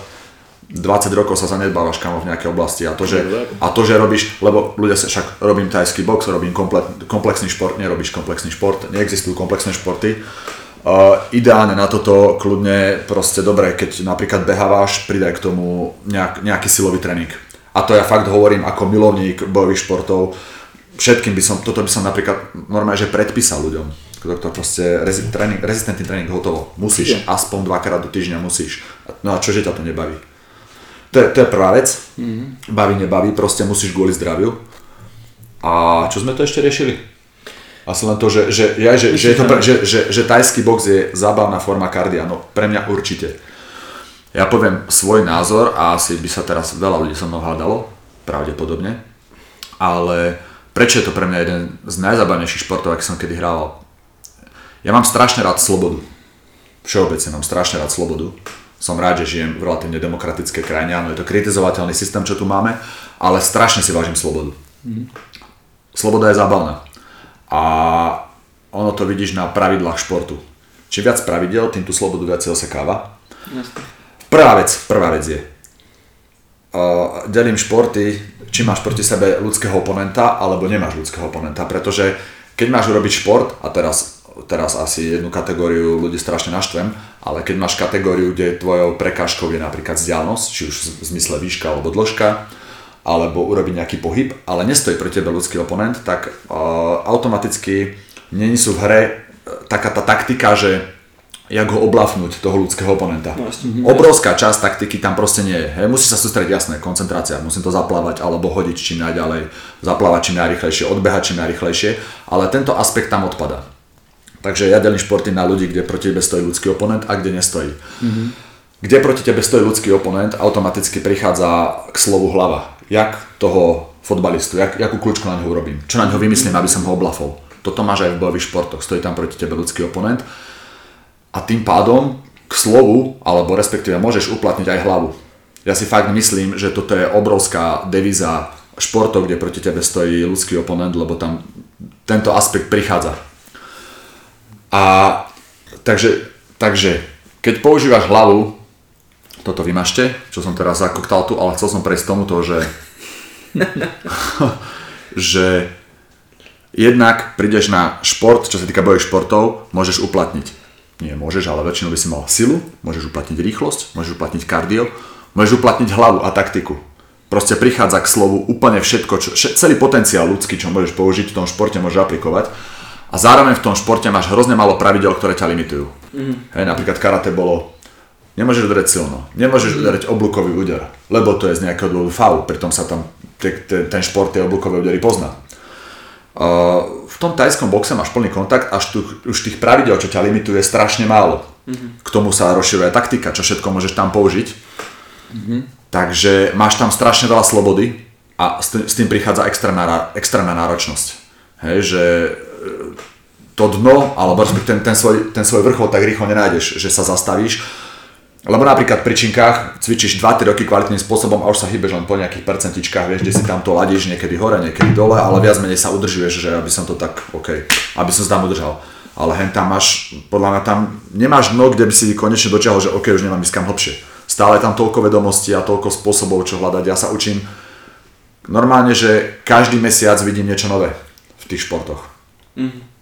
20 rokov sa zanedbávaš kamo v nejakej oblasti a to, že, a to, že robíš, lebo ľudia sa však robím tajský box, robím komplet, komplexný šport, nerobíš komplexný šport, neexistujú komplexné športy. Uh, ideálne na toto kľudne proste dobre, keď napríklad behávaš, pridaj k tomu nejak, nejaký silový tréning. A to ja fakt hovorím ako milovník bojových športov. Všetkým by som, toto by som napríklad normálne, že predpísal ľuďom. To, proste rezi, tréning, rezistentný tréning hotovo. Musíš, Určite. aspoň dvakrát do týždňa musíš. No a čože ťa to nebaví? To je, to je prvá vec. Mm-hmm. Baví, nebaví, proste musíš kvôli zdraviu. A čo sme to ešte riešili? Asi len to, že, že, ja, že, že, je to, pre- že, že, že tajský box je zábavná forma kardia. No pre mňa určite. Ja poviem svoj názor a asi by sa teraz veľa ľudí so mnou hádalo, pravdepodobne. Ale prečo je to pre mňa jeden z najzábavnejších športov, aký som kedy hrával? Ja mám strašne rád slobodu. Všeobecne mám strašne rád slobodu. Som rád, že žijem v relatívne demokratickej krajine. Áno, je to kritizovateľný systém, čo tu máme, ale strašne si vážim slobodu. Sloboda je zábavná. A ono to vidíš na pravidlách športu. Čím viac pravidel, tým tú slobodu viacej osekáva. Jasne. Prvá vec, prvá vec je, uh, delím športy, či máš proti sebe ľudského oponenta, alebo nemáš ľudského oponenta, pretože keď máš urobiť šport, a teraz, teraz asi jednu kategóriu ľudí strašne naštvem, ale keď máš kategóriu, kde tvojou prekážkou je napríklad vzdialenosť, či už v zmysle výška alebo dĺžka, alebo urobiť nejaký pohyb, ale nestojí pre tebe ľudský oponent, tak uh, automaticky není sú v hre uh, taká tá taktika, že jak ho oblafnúť, toho ľudského oponenta. No. Obrovská časť taktiky tam proste nie je. Hej, musí sa sústrediť jasné, koncentrácia, musím to zaplávať alebo hodiť čím najďalej, zaplávať čím najrychlejšie, odbehať čím najrychlejšie, ale tento aspekt tam odpada. Takže ja delím športy na ľudí, kde proti tebe stojí ľudský oponent a kde nestojí. Mm-hmm. Kde proti tebe stojí ľudský oponent, automaticky prichádza k slovu hlava. Jak toho fotbalistu, jak, jakú kľúčku na neho urobím, čo na neho vymyslím, aby som ho oblafol. Toto máš aj v bojových športoch, stojí tam proti tebe ľudský oponent a tým pádom k slovu, alebo respektíve môžeš uplatniť aj hlavu. Ja si fakt myslím, že toto je obrovská devíza športov, kde proti tebe stojí ľudský oponent, lebo tam tento aspekt prichádza. A takže, takže keď používaš hlavu, toto vymažte, čo som teraz zakoktal tu, ale chcel som prejsť tomuto, že že jednak prídeš na šport, čo sa týka bojových športov, môžeš uplatniť. Nie môžeš, ale väčšinou by si mal silu, môžeš uplatniť rýchlosť, môžeš uplatniť kardio, môžeš uplatniť hlavu a taktiku. proste prichádza k slovu úplne všetko, čo, celý potenciál ľudský, čo môžeš použiť v tom športe, môžeš aplikovať. A zároveň v tom športe máš hrozne málo pravidel, ktoré ťa limitujú. Mm. Hej, napríklad karate bolo, nemôžeš udrieť silno, nemôžeš udrieť oblúkový úder, lebo to je z nejakého dôvodu faul, pritom sa tam te, te, ten šport tie oblúkové údery pozná. V tom tajskom boxe máš plný kontakt, až tu, už tých pravidel, čo ťa limituje, je strašne málo. Mm-hmm. K tomu sa rozširuje taktika, čo všetko môžeš tam použiť. Mm-hmm. Takže máš tam strašne veľa slobody a s tým, s tým prichádza extrémna, extrémna náročnosť. Hej, že e, to dno, alebo ten, ten, svoj, ten svoj vrchol tak rýchlo nenájdeš, že sa zastavíš lebo napríklad pri činkách cvičíš 2-3 roky kvalitným spôsobom a už sa hýbeš len po nejakých percentičkách, vieš, kde si tam to ladíš niekedy hore, niekedy dole, ale viac menej sa udržuješ, že aby som to tak, OK, aby som sa tam udržal. Ale hen tam máš, podľa mňa tam nemáš dno, kde by si konečne dočiahol, že OK, už nemám ísť kam hlbšie. Stále tam toľko vedomostí a toľko spôsobov, čo hľadať. Ja sa učím normálne, že každý mesiac vidím niečo nové v tých športoch. Mm-hmm.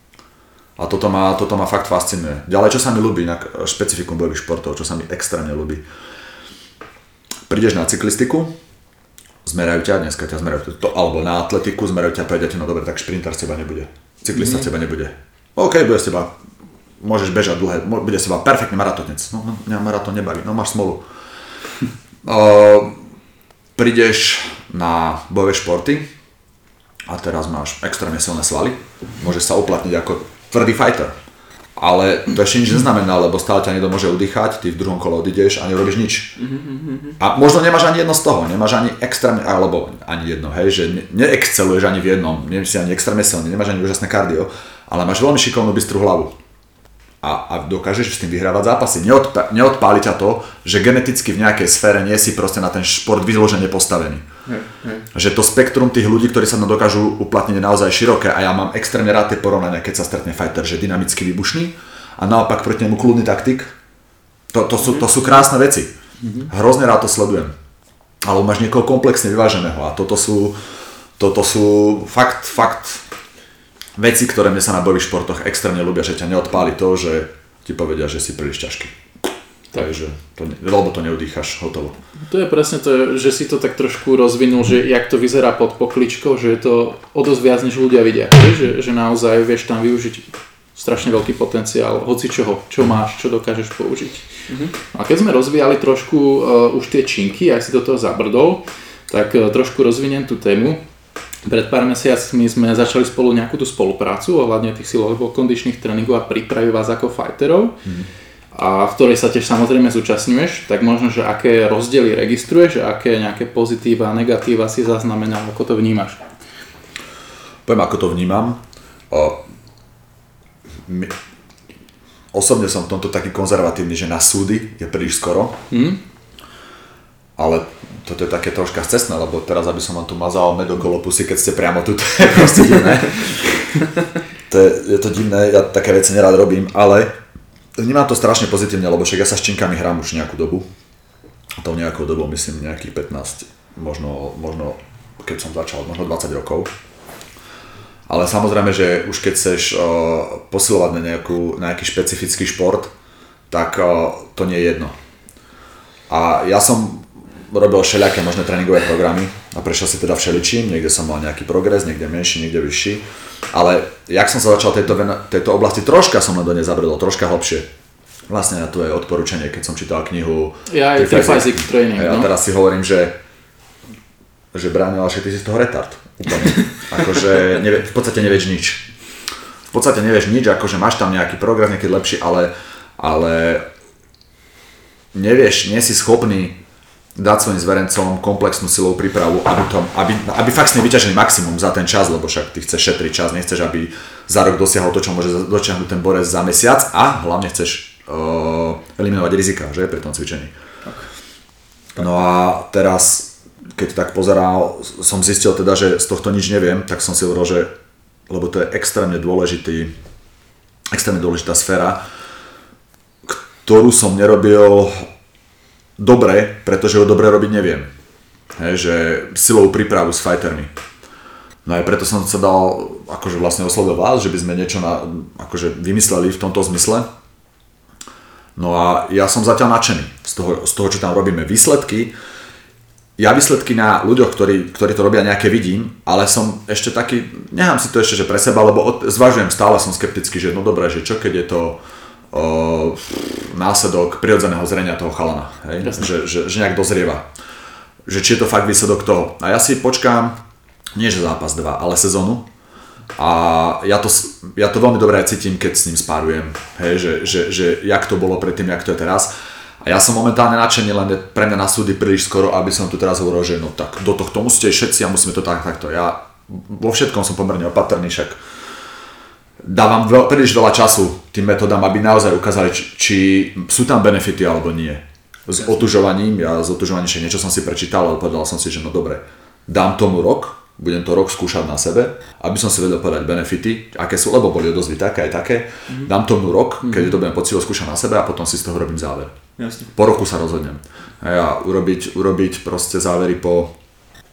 A toto ma, toto ma fakt fascinuje. Ďalej, čo sa mi ľúbi, inak špecifikum bojových športov, čo sa mi extrémne ľúbi. Prídeš na cyklistiku, zmerajú ťa, dneska ťa zmerajú to, alebo na atletiku, zmerajú ťa, povedia ti, no dobre, tak šprinter z teba nebude. Cyklista mm. z teba nebude. OK, bude z teba, môžeš bežať dlhé, bude z teba perfektný maratonec. No, no mňa maratón nebaví, no máš smolu. uh, prídeš na bojové športy a teraz máš extrémne silné svaly, môžeš sa uplatniť ako tvrdý fighter. Ale to ešte nič neznamená, lebo stále ťa niekto môže udýchať, ty v druhom kole odídeš a nerobíš nič. A možno nemáš ani jedno z toho, nemáš ani extrémne, alebo ani jedno, hej, že ne- neexceluješ ani v jednom, nie si ani extrémne silný, nemáš ani úžasné kardio, ale máš veľmi šikovnú bystrú hlavu a, a dokážeš s tým vyhrávať zápasy. Neodpa- neodpáli ťa to, že geneticky v nejakej sfére nie si proste na ten šport vyložene postavený. Hej, hej. Že to spektrum tých ľudí, ktorí sa na dokážu uplatniť je naozaj široké a ja mám extrémne rád tie porovnania, keď sa stretne fighter, že dynamicky vybušný a naopak proti nemu kľudný taktik. To, to, sú, to sú krásne veci. Mhm. Hrozne rád to sledujem. Ale máš niekoho komplexne vyváženého a toto sú, toto sú fakt, fakt veci, ktoré mne sa na bojových športoch extrémne ľúbia, že ťa neodpáli to, že ti povedia, že si príliš ťažký. Takže, to, lebo to neudýchaš, hotovo. To je presne to, že si to tak trošku rozvinul, že jak to vyzerá pod pokličkou, že je to o dosť viac, než ľudia vidia. Že, že naozaj vieš tam využiť strašne veľký potenciál, hoci čoho, čo máš, čo dokážeš použiť. Mm-hmm. A keď sme rozvíjali trošku uh, už tie činky, aj si do toho zabrdol, tak uh, trošku rozviniem tú tému. Pred pár mesiacmi sme začali spolu nejakú tú spoluprácu ohľadne tých silových kondičných tréningov a prípravy vás ako fighterov. Mm. A v ktorej sa tiež samozrejme zúčastňuješ, tak možno, že aké rozdiely registruješ aké nejaké pozitíva a negatíva si zaznamenal, ako to vnímaš? Poviem, ako to vnímam. O, my, osobne som v tomto taký konzervatívny, že na súdy je príliš skoro. Mm ale toto je také troška cestné, lebo teraz, aby som vám tu mazal med okolo pusy, keď ste priamo tu, to je proste divné. to je, je to divné, ja také veci nerád robím, ale vnímam to strašne pozitívne, lebo však ja sa s činkami hrám už nejakú dobu. A to nejakou dobou myslím nejakých 15, možno, možno keď som začal, možno 20 rokov. Ale samozrejme, že už keď chceš uh, posilovať na, nejakú, na nejaký špecifický šport, tak uh, to nie je jedno. A ja som robil všelijaké možné tréningové programy a prešiel si teda všeličím, niekde som mal nejaký progres, niekde menší, niekde vyšší. Ale jak som sa začal tejto, tejto oblasti, troška som len do nej zabredol, troška hlbšie. Vlastne na to je odporúčanie, keď som čítal knihu Ja aj Basic Training. Ja no? teraz si hovorím, že že ale ty si z toho retard. Úplne. akože nevie, v podstate nevieš nič. V podstate nevieš nič, akože máš tam nejaký program, nejaký lepší, ale, ale nevieš, nie si schopný dať svojim zverencom komplexnú silovú prípravu, aby, to, aby, aby fakt s vyťažený maximum za ten čas, lebo však ty chceš šetriť čas, nechceš, aby za rok dosiahol to, čo môže dočiahnuť ten borec za mesiac a hlavne chceš uh, eliminovať rizika, že, pri tom cvičení. No a teraz, keď tak pozeral, som zistil teda, že z tohto nič neviem, tak som si hovoril, že lebo to je extrémne dôležitý, extrémne dôležitá sféra, ktorú som nerobil dobre, pretože ho dobre robiť neviem. Hej, že silovú prípravu s fightermi. No aj preto som sa dal, akože vlastne oslovil vás, že by sme niečo na, akože vymysleli v tomto zmysle. No a ja som zatiaľ nadšený z toho, z toho, čo tam robíme. Výsledky, ja výsledky na ľuďoch, ktorí, ktorí to robia nejaké vidím, ale som ešte taký, nechám si to ešte že pre seba, lebo od, zvažujem stále, som skeptický, že no dobré, že čo keď je to o, následok prirodzeného zrenia toho chalana, hej? Že, že, že nejak dozrieva. Že či je to fakt výsledok toho. A ja si počkám, nie že zápas 2, ale sezónu. A ja to, ja to veľmi dobre aj cítim, keď s ním spárujem. Hej, že, že, že jak to bolo predtým, jak to je teraz a ja som momentálne nadšený, len pre mňa na súdy príliš skoro, aby som tu teraz hovoril, že no tak do tohto musíte všetci a musíme to tak, takto. Ja vo všetkom som pomerne opatrný, však dávam veľ, príliš veľa času tým metodám, aby naozaj ukázali, či, či sú tam benefity alebo nie. S otužovaním, ja s otužovaním že niečo som si prečítal, ale povedal som si, že no dobre, dám tomu rok, budem to rok skúšať na sebe, aby som si vedel povedať benefity, aké sú, lebo boli odozvy také aj také. Mm-hmm. Dám tomu rok, keď mm-hmm. to budem poctivo skúšať na sebe a potom si z toho robím záver. Jasne. Po roku sa rozhodnem. A urobiť, urobiť proste závery po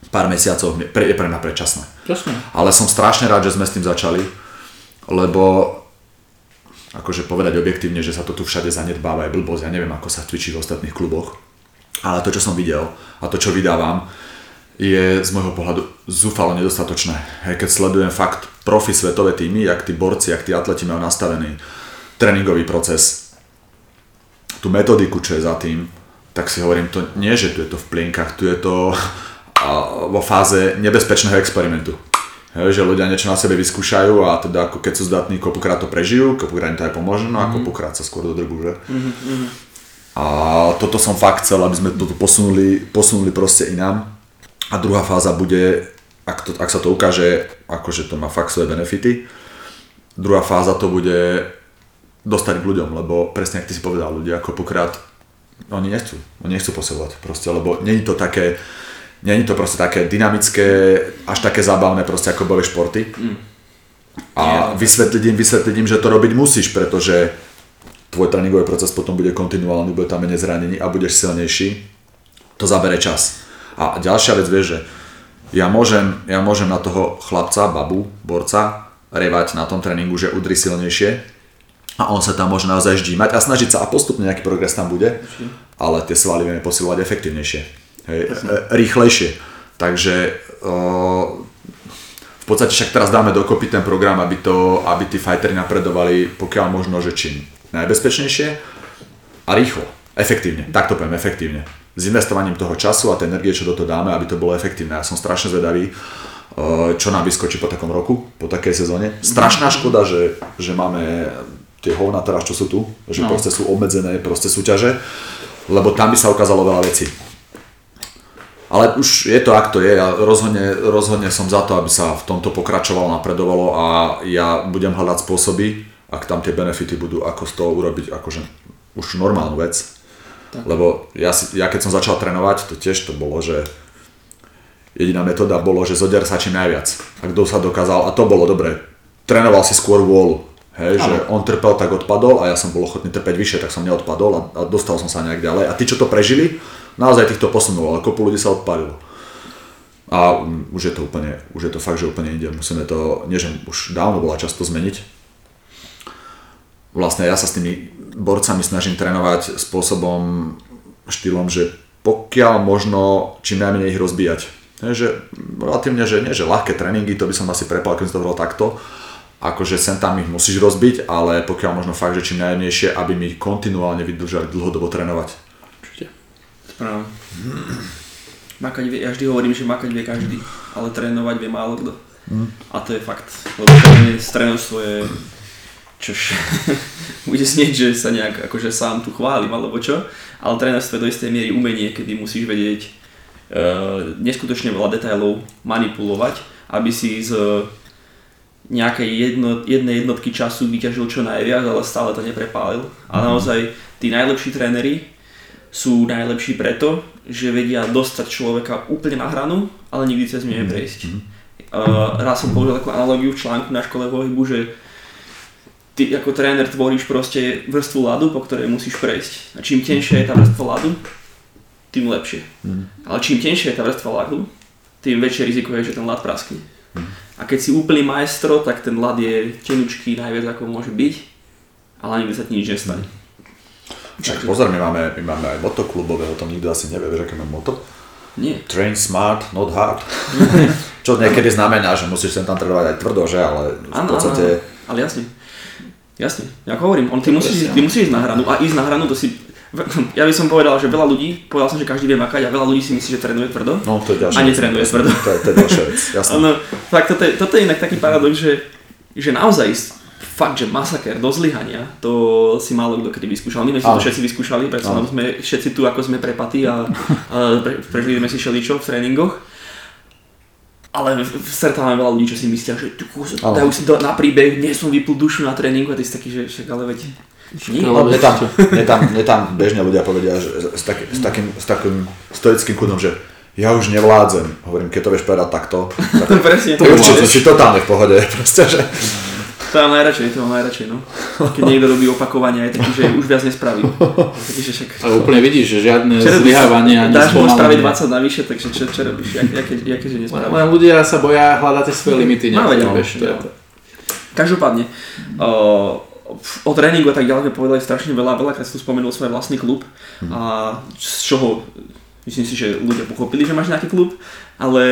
pár mesiacoch je pre mňa predčasné. Jasne. Ale som strašne rád, že sme s tým začali, lebo akože povedať objektívne, že sa to tu všade zanedbáva je blbosť, ja neviem ako sa cvičí v ostatných kluboch, ale to čo som videl a to čo vydávam, je z môjho pohľadu zúfalo nedostatočné. Hej, keď sledujem fakt profi svetové týmy, jak tí borci, jak tí atleti majú nastavený tréningový proces, tú metodiku, čo je za tým, tak si hovorím, to nie, že tu je to v plienkach, tu je to vo fáze nebezpečného experimentu. Že ľudia niečo na sebe vyskúšajú a teda ako keď sú zdatní, kopukrát to prežijú, kopukrát im to aj pomôže, no a mm-hmm. kopukrát sa skôr dodrbu, že? Mm-hmm. A toto som fakt chcel, aby sme to posunuli, posunuli proste inám a druhá fáza bude, ak, to, ak sa to ukáže, akože to má fakt svoje benefity, druhá fáza to bude dostať k ľuďom, lebo presne ako ty si povedal, ľudia ako pokrát, oni nechcú, oni nechcú posilovať proste, lebo není to také, není to proste také dynamické, až také zábavné proste ako boli športy. Mm. A vysvetliť im, vysvetliť im, že to robiť musíš, pretože tvoj tréningový proces potom bude kontinuálny, bude tam menej zranení a budeš silnejší. To zabere čas. A ďalšia vec, vieš, že ja môžem, ja môžem na toho chlapca, babu, borca, revať na tom tréningu, že udri silnejšie a on sa tam môže naozaj ždímať a snažiť sa a postupne nejaký progres tam bude, ale tie svaly vieme posilovať efektívnejšie, hej, e, rýchlejšie. Takže v podstate však teraz dáme dokopy ten program, aby, to, aby tí fightery napredovali pokiaľ možno, že čím najbezpečnejšie a rýchlo, efektívne, tak to poviem, efektívne s investovaním toho času a tej energie, čo do toho dáme, aby to bolo efektívne. Ja som strašne zvedavý, čo nám vyskočí po takom roku, po takej sezóne. Strašná škoda, že, že máme tie hovna teraz, čo sú tu, že no. proste sú obmedzené proste súťaže, lebo tam by sa ukázalo veľa vecí. Ale už je to, ak to je, ja rozhodne, rozhodne som za to, aby sa v tomto pokračovalo, napredovalo a ja budem hľadať spôsoby, ak tam tie benefity budú, ako z toho urobiť akože už normálnu vec, tak. Lebo ja, si, ja keď som začal trénovať, to tiež to bolo, že jediná metóda bolo, že zodiar sa čím najviac. A kto sa dokázal, a to bolo dobre, trénoval si skôr vôľu. Hej, že on trpel, tak odpadol a ja som bol ochotný trpeť vyššie, tak som neodpadol a, a dostal som sa nejak ďalej. A tí, čo to prežili, naozaj týchto posunul, ale kopu ľudí sa odpadilo. A už je to úplne, už je to fakt, že úplne ide. Musíme to, nie že už dávno bola často zmeniť. Vlastne ja sa s tými borcami snažím trénovať spôsobom, štýlom, že pokiaľ možno čím najmenej ich rozbíjať. že relatívne, že nie, že ľahké tréningy, to by som asi prepal, keď som to takto, akože sem tam ich musíš rozbiť, ale pokiaľ možno fakt, že čím najjemnejšie, aby mi kontinuálne vydržali dlhodobo trénovať. Správne. Makať vie, ja vždy hovorím, že makať vie každý, ale trénovať vie málo kto. Mm. A to je fakt, lebo trénuješ svoje čož bude znieť, že sa nejak akože sám tu chválim alebo čo, ale trénerstvo je do istej miery umenie, kedy musíš vedieť uh, neskutočne veľa detailov manipulovať, aby si z nejakej jedno, jednej jednotky času vyťažil čo najviac, ale stále to neprepálil. A mhm. naozaj tí najlepší tréneri sú najlepší preto, že vedia dostať človeka úplne na hranu, ale nikdy cez mňa neprejsť. Uh, raz som použil takú analogiu v článku na škole pohybu, že ty ako tréner tvoríš proste vrstvu ľadu, po ktorej musíš prejsť. A čím tenšia je tá vrstva ľadu, tým lepšie. Ale čím tenšia je tá vrstva ľadu, tým väčšie riziko je, že ten ľad praskne. A keď si úplný majstro, tak ten ľad je tenučký najviac ako môže byť, ale nikdy sa ti nič nestane. Však pozor, my máme, my máme aj motoklubové, o tom nikto asi nevie, vieš, aké máme moto? Nie. Train smart, not hard. Čo niekedy znamená, že musíš sem tam trénovať aj tvrdo, že? Ale v podstate... áno. ale jasne. Jasne, ako hovorím, on, ty, musíš, ty musíš ísť na hranu a ísť na hranu to si... Ja by som povedal, že veľa ľudí, povedal som, že každý vie makať a veľa ľudí si myslí, že trénuje tvrdo. No, to je ďalšia A netrénuje tvrdo. To je, to je ďalšia vec, jasné. Áno, fakt, toto je, toto je inak taký paradox, že, že naozaj fakt, že masaker do zlyhania, to si málo kto kedy vyskúšal. My sme si to všetci vyskúšali, preto Áno. sme všetci tu, ako sme prepatí a, a pre, prežili sme si šeličo v tréningoch. Ale stretávame veľa ľudí, čo si myslia, že tu dajú si to na príbeh, nie som vypl dušu na tréningu a ty si taký, že však ale veď Mne tam, mne, tam, mne tam bežne ľudia povedia, že s, taký, s, takým, s takým stoickým kudom, že ja už nevládzem. Hovorím, keď to vieš povedať takto, tak Presne. to určite si totálne v pohode. Proste, že... To mám najradšej, to mám najradšej, no. Keď niekto robí opakovania, je taký, že už viac nespraví. Taký, že však... Ale úplne vidíš, že žiadne zlyhávanie ani Dáš mu spraviť spomalenie. 20 navyše, takže čo, čo robíš? Jak, jaké, jaké, že nespravíš? len ľudia sa boja hľadať svoje limity. No, niekedy, no. to je to. Každopádne, uh, o tréningu a tak ďalej sme povedali strašne veľa, veľakrát si tu spomenul svoj vlastný klub a z čoho myslím si, že ľudia pochopili, že máš nejaký klub, ale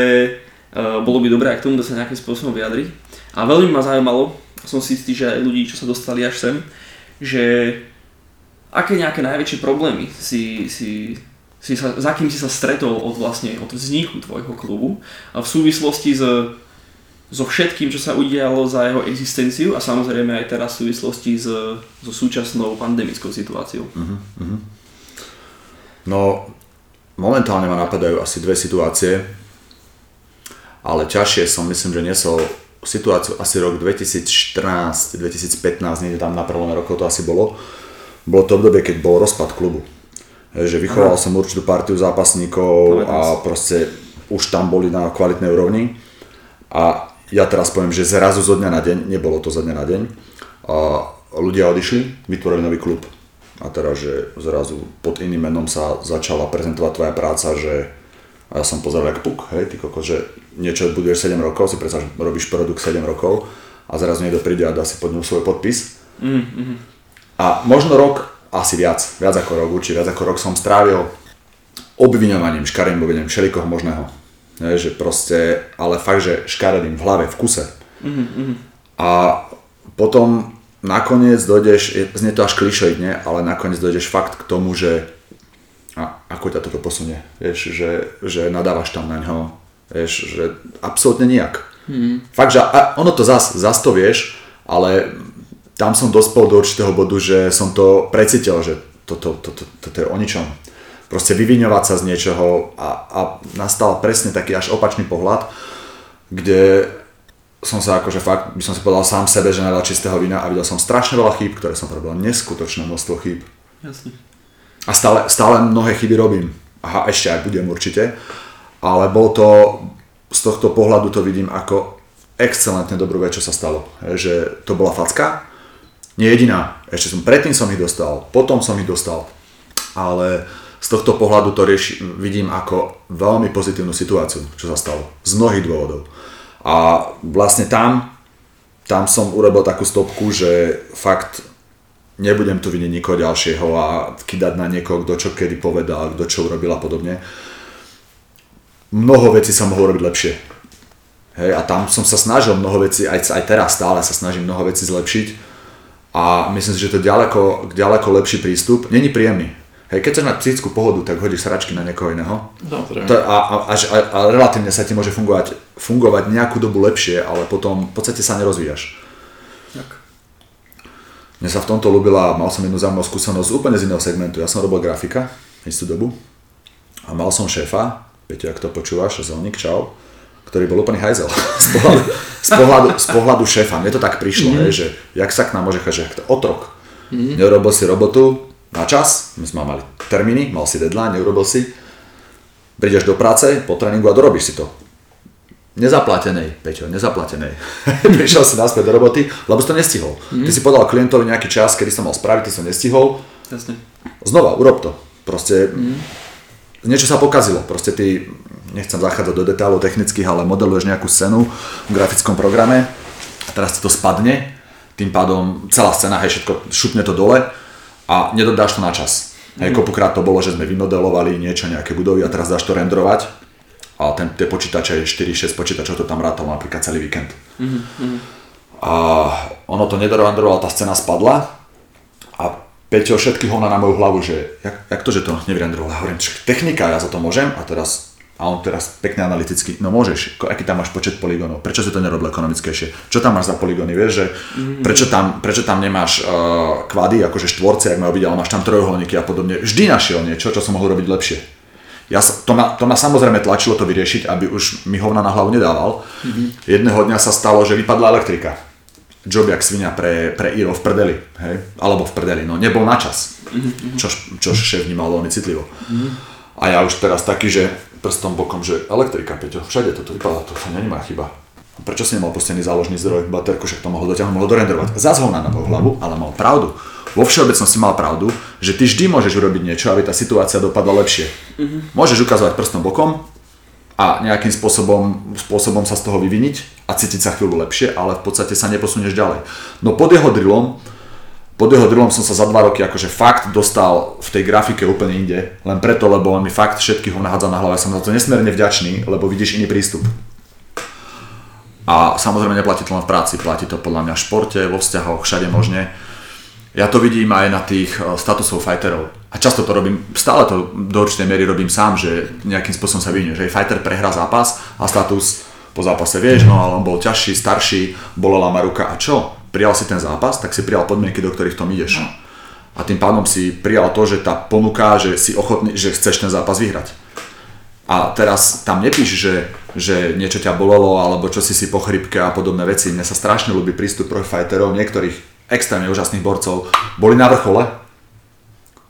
uh, bolo by dobré k tomu sa nejakým spôsobom vyjadriť. A veľmi ma zaujímalo, som si istý, že aj ľudí, čo sa dostali až sem, že aké nejaké najväčšie problémy si, si, si sa, za kým si sa stretol od vlastne od vzniku tvojho klubu a v súvislosti s so všetkým, čo sa udialo za jeho existenciu a samozrejme aj teraz v súvislosti s, so súčasnou pandemickou situáciou. No, momentálne ma napadajú asi dve situácie, ale ťažšie som myslím, že nesol situáciu asi rok 2014, 2015, niekde tam na prelome rokov to asi bolo. Bolo to obdobie, keď bol rozpad klubu. Hej, Že vychoval som určitú partiu zápasníkov a proste už tam boli na kvalitnej úrovni. A ja teraz poviem, že zrazu zo dňa na deň, nebolo to zo dňa na deň, a ľudia odišli, vytvorili nový klub. A teraz, že zrazu pod iným menom sa začala prezentovať tvoja práca, že a ja som pozeral jak puk, hej, ty koko, že niečo buduješ 7 rokov, si predstav, že robíš produkt 7 rokov a zrazu niekto príde a dá si pod ňu svoj podpis. A možno rok, asi viac, viac ako rok, určite viac ako rok som strávil obviňovaním, škaredým obviňovaním všelikoho možného. Ne, že proste, ale fakt, že škaredým v hlave, v kuse. A potom nakoniec dojdeš, znie to až klišoidne, ale nakoniec dojdeš fakt k tomu, že a ako ťa toto posunie, vieš, že, že nadávaš tam na ňo, vieš, že absolútne nijak. Fakt, že a ono to zas, zas to vieš, ale tam som dospel do určitého bodu, že som to precítil, že toto, toto, toto je o ničom. Proste vyviňovať sa z niečoho a, a nastal presne taký až opačný pohľad, kde som sa akože fakt, by som si povedal sám sebe, že nadal čistého vína a videl som strašne veľa chýb, ktoré som robil, neskutočné množstvo chýb. Jasne. A stále, stále mnohé chyby robím. Aha, ešte aj budem určite. Ale bol to, z tohto pohľadu to vidím ako excelentne dobrú vec, čo sa stalo. Že to bola facka, nie jediná. Ešte som, predtým som ich dostal, potom som ich dostal. Ale z tohto pohľadu to rieši, vidím ako veľmi pozitívnu situáciu, čo sa stalo. Z mnohých dôvodov. A vlastne tam, tam som urobil takú stopku, že fakt nebudem tu vidieť nikoho ďalšieho a kydať na niekoho, kto čo kedy povedal, kto čo urobil a podobne. Mnoho vecí sa mohlo robiť lepšie. Hej, a tam som sa snažil mnoho vecí, aj, aj teraz stále sa snažím mnoho vecí zlepšiť a myslím si, že to je ďaleko, ďaleko lepší prístup. Není príjemný. Hej, keď chceš mať psychickú pohodu, tak hodíš sračky na niekoho iného. Samozrejme. To, a, a, a, a, relatívne sa ti môže fungovať, fungovať nejakú dobu lepšie, ale potom v podstate sa nerozvíjaš. Tak. Mne sa v tomto ľúbila, mal som jednu zaujímavú skúsenosť úplne z iného segmentu. Ja som robil grafika istú dobu a mal som šéfa, Peťo, ak to počúvaš, Zelník, čau, ktorý bol úplný hajzel z pohľadu, z pohľadu, z pohľadu šéfa. Mne to tak prišlo, mm-hmm. hej, že jak sa k nám môže cháť, že jak to otrok. Mm-hmm. Neurobil si robotu na čas, my sme mali termíny, mal si deadline, neurobil si, prídeš do práce po tréningu a dorobíš si to. Nezaplatenej, Peťo, nezaplatenej. Prišiel si naspäť do roboty, lebo si to nestihol. Mm. Ty si podal klientovi nejaký čas, kedy som mal spraviť, ty som nestihol. Jasne. Znova, urob to. Proste mm. Niečo sa pokazilo. Proste ty, nechcem zachádzať do detailov technických, ale modeluješ nejakú scénu v grafickom programe a teraz ti to spadne, tým pádom celá scéna, hej, všetko, šupne to dole a nedodáš to na čas. Hej, kopukrát to bolo, že sme vymodelovali niečo, nejaké budovy a teraz dáš to renderovať A ten, tie počítače, 4-6 počítačov to tam rátal napríklad celý víkend. Mm-hmm. A ono to nedorendroval, tá scéna spadla a Peťo všetky hovna na moju hlavu, že jak, jak to, že to nevyrendroval. Ja hovorím, technika, ja za to môžem a teraz a on teraz pekne analyticky, no môžeš, aký tam máš počet poligónov, prečo si to nerobil ekonomickejšie, čo tam máš za poligóny, vieš, že mm-hmm. prečo, tam, prečo tam nemáš uh, kvady, akože štvorce, ak majú byť, ale máš tam trojuholníky a podobne, vždy našiel niečo, čo som mohol robiť lepšie. Ja, to, ma, to ma samozrejme tlačilo to vyriešiť, aby už mi hovna na hlavu nedával. Mm-hmm. Jedného dňa sa stalo, že vypadla elektrika. Job jak svinia pre, pre Iro v prdeli, hej? alebo v prdeli, no nebol na čas, čo, čo šéf vnímal veľmi citlivo. Mm-hmm. A ja už teraz taký, že prstom bokom, že elektrika, Peťo, všade toto vypadá, to, to není moja chyba. Prečo si nemal pustený záložný zdroj, baterku, však to mohol dotiahnuť, mohol dorendrovať. Zas ho na hlavu, ale mal pravdu. Vo všeobecnosti mal pravdu, že ty vždy môžeš urobiť niečo, aby tá situácia dopadla lepšie. Môžeš ukazovať prstom bokom a nejakým spôsobom, spôsobom sa z toho vyviniť a cítiť sa chvíľu lepšie, ale v podstate sa neposunieš ďalej. No pod jeho drillom pod jeho drillom som sa za dva roky akože fakt dostal v tej grafike úplne inde, len preto, lebo on mi fakt všetkých ho nahádzal na hlave. Som za to nesmierne vďačný, lebo vidíš iný prístup. A samozrejme neplatí to len v práci, platí to podľa mňa v športe, vo vzťahoch, všade možne. Ja to vidím aj na tých eh, statusov fighterov. A často to robím, stále to do určitej miery robím sám, že nejakým spôsobom sa vyvinie, že fighter prehrá zápas a status po zápase vieš, no ale on bol ťažší, starší, bolela ma ruka a čo? prijal si ten zápas, tak si prijal podmienky, do ktorých v tom ideš. A tým pádom si prijal to, že tá ponuka, že si ochotný, že chceš ten zápas vyhrať. A teraz tam nepíš, že, že niečo ťa bolelo, alebo čo si si po chrypke a podobné veci. Mne sa strašne ľúbi prístup fighterov, niektorých extrémne úžasných borcov. Boli na vrchole,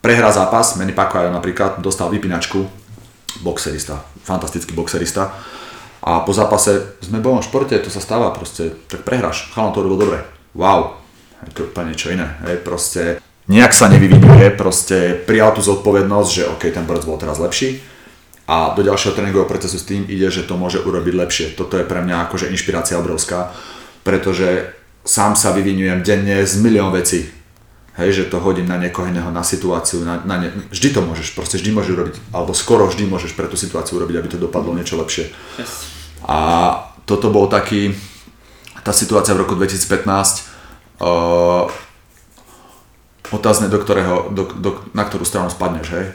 prehrá zápas, Manny Pacquiao napríklad dostal vypínačku, boxerista, fantastický boxerista. A po zápase sme v športe, to sa stáva proste, tak prehráš, chalan to robil dobre. Wow, je to úplne niečo iné. Hej, proste nejak sa nevyvinuje, proste prijal tú zodpovednosť, že OK, ten borec bol teraz lepší. A do ďalšieho tréningového procesu s tým ide, že to môže urobiť lepšie. Toto je pre mňa akože inšpirácia obrovská, pretože sám sa vyvinujem denne z milión vecí. Hej, že to hodím na niekoho iného, na situáciu, na, na ne... vždy to môžeš, proste vždy môžeš urobiť, alebo skoro vždy môžeš pre tú situáciu urobiť, aby to dopadlo niečo lepšie. Yes. A toto bol taký, tá situácia v roku 2015, uh, otázne, do ktorého, do, do, na ktorú stranu spadneš, hej.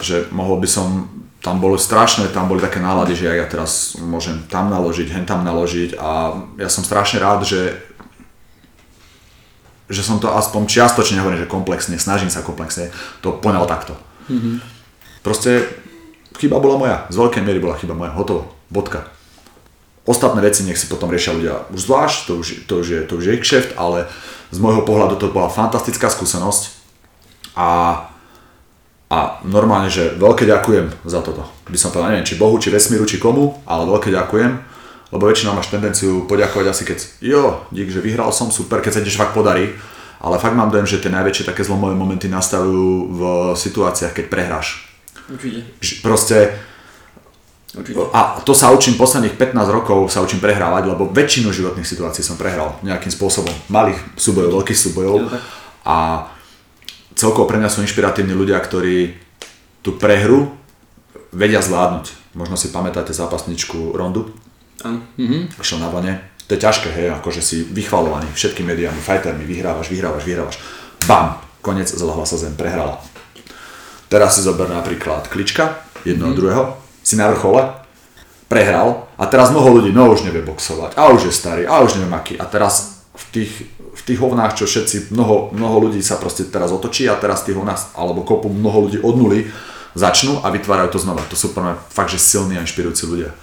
Že mohol by som, tam boli strašné, tam boli také nálady, že ja teraz môžem tam naložiť, hen tam naložiť a ja som strašne rád, že že som to aspoň čiastočne, hovorím, že komplexne, snažím sa komplexne, to poňal takto. Mm-hmm. Proste chyba bola moja, z veľkej miery bola chyba moja, hotovo, bodka. Ostatné veci nech si potom riešia ľudia už zvlášť, to už, to už, je, to už je ich kšeft, ale z môjho pohľadu to bola fantastická skúsenosť a, a normálne, že veľké ďakujem za toto. By som povedal, neviem, či Bohu, či vesmíru, či komu, ale veľké ďakujem, lebo väčšinou máš tendenciu poďakovať asi keď, jo, dík, že vyhral som, super, keď sa ti fakt podarí, ale fakt mám dojem, že tie najväčšie také zlomové momenty nastavujú v situáciách, keď prehráš. Určite. Proste Určite. A to sa učím posledných 15 rokov, sa učím prehrávať, lebo väčšinu životných situácií som prehral nejakým spôsobom. Malých súbojov, veľkých súbojov. A celkovo pre mňa sú inšpiratívni ľudia, ktorí tú prehru vedia zvládnuť. Možno si pamätáte zápasničku Rondu? Áno. Mhm. Šiel na vane. To je ťažké, hej, akože si vychvalovaný všetkými médiami, fightermi, vyhrávaš, vyhrávaš, vyhrávaš. Bam! Konec, zlahla sa zem, prehrala. Teraz si zober napríklad Klička, jedného mm. druhého, si na vrchole, prehral a teraz mnoho ľudí, no už nevie boxovať, a už je starý, a už neviem aký. A teraz v tých, v tých hovnách, čo všetci, mnoho, mnoho ľudí sa proste teraz otočí a teraz tých hovnách, alebo kopu mnoho ľudí od nuly začnú a vytvárajú to znova. To sú pre fakt, že silní a inšpirujúci ľudia.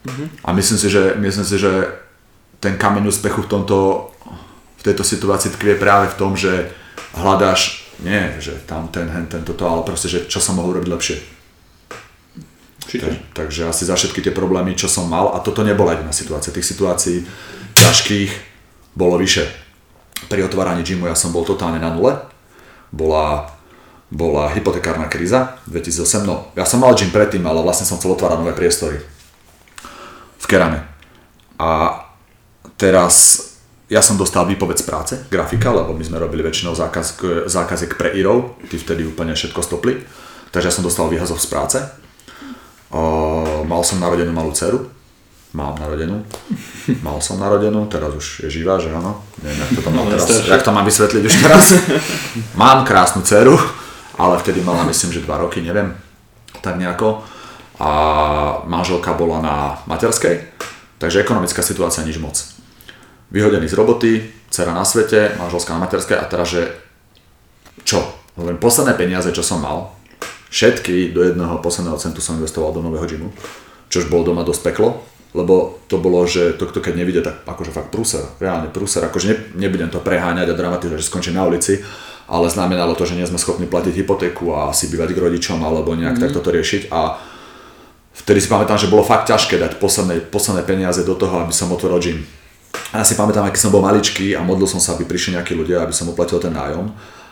Mm-hmm. A myslím si, že, myslím si, že ten kameň úspechu v, tomto, v tejto situácii tkvie práve v tom, že hľadáš, nie, že tam ten, hen, ten, toto, ale proste, že čo som mohol robiť lepšie. Tak, takže asi za všetky tie problémy, čo som mal, a toto nebola jediná situácia, tých situácií ťažkých bolo vyše. Pri otváraní gymu ja som bol totálne na nule, bola, bola hypotekárna kríza 2008, no ja som mal gym predtým, ale vlastne som chcel otvárať nové priestory Kerame. A teraz ja som dostal výpoveď z práce, grafika, lebo my sme robili väčšinou zákaz, zákazek pre IRO, tí vtedy úplne všetko stopli, takže ja som dostal výhazov z práce mal som narodenú malú dceru. Mám narodenú. Mal som narodenú, teraz už je živá, že áno. Neviem, jak to, tam mám Ale teraz, jak to mám vysvetliť už teraz. mám krásnu dceru, ale vtedy mala myslím, že 2 roky, neviem, tak nejako. A manželka bola na materskej, takže ekonomická situácia nič moc. Vyhodený z roboty, dcera na svete, manželská na materskej a teraz, že čo? Hovorím, posledné peniaze, čo som mal, všetky do jedného posledného centu som investoval do nového gymu, čož bolo doma dosť peklo, lebo to bolo, že to, kto keď nevidie, tak akože fakt prúser, reálne prúser, akože ne, nebudem to preháňať a dramatizovať, že skončím na ulici, ale znamenalo to, že nie sme schopní platiť hypotéku a si bývať k rodičom alebo nejak mm. takto to riešiť a vtedy si pamätám, že bolo fakt ťažké dať posledné, posledné peniaze do toho, aby som otvoril gym. A ja si pamätám, aký som bol maličký a modlil som sa, aby prišli nejakí ľudia, aby som uplatil ten nájom.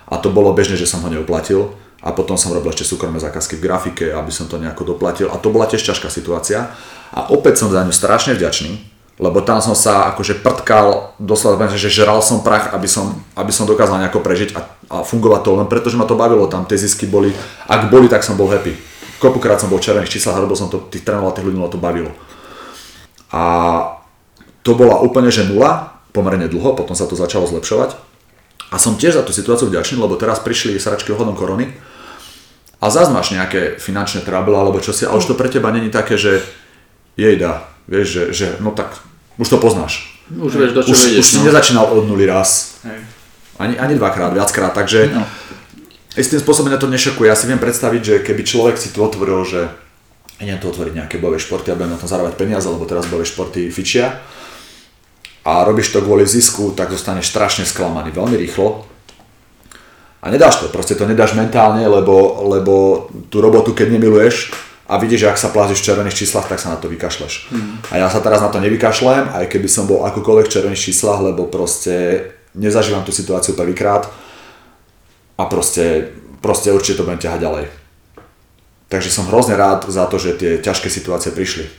A to bolo bežné, že som ho neuplatil. A potom som robil ešte súkromné zákazky v grafike, aby som to nejako doplatil. A to bola tiež ťažká situácia. A opäť som za ňu strašne vďačný, lebo tam som sa akože prtkal, doslova, že žral som prach, aby som, aby som dokázal nejako prežiť a, a fungovať to len preto, že ma to bavilo tam, tie zisky boli, ak boli, tak som bol happy. Kopukrát som bol v červených číslach a robil som to, tých trénoval tých ľudí, to bavilo. A to bola úplne že nula, pomerne dlho, potom sa to začalo zlepšovať. A som tiež za tú situáciu vďačný, lebo teraz prišli sračky ohľadom korony a zás máš nejaké finančné trouble alebo čo si, a už to pre teba není také, že jejda, vieš, že, že no tak už to poznáš. Už vieš, do čo Už, ideš. už si no. nezačínal od nuly raz, Hej. ani, ani dvakrát, viackrát, takže No. Istým spôsobom mňa to nešokuje. Ja si viem predstaviť, že keby človek si tu otvoril, že idem tu otvoriť nejaké bojové športy a budem na tom zarábať peniaze, lebo teraz bojové športy fičia a robíš to kvôli zisku, tak zostaneš strašne sklamaný veľmi rýchlo. A nedáš to, proste to nedáš mentálne, lebo, lebo tú robotu, keď nemiluješ a vidíš, že ak sa plázíš v červených číslach, tak sa na to vykašleš. A ja sa teraz na to nevykašlem, aj keby som bol akokoľvek v červených číslach, lebo proste nezažívam tú situáciu prvýkrát a proste, proste určite to budem ťahať ďalej. Takže som hrozne rád za to, že tie ťažké situácie prišli.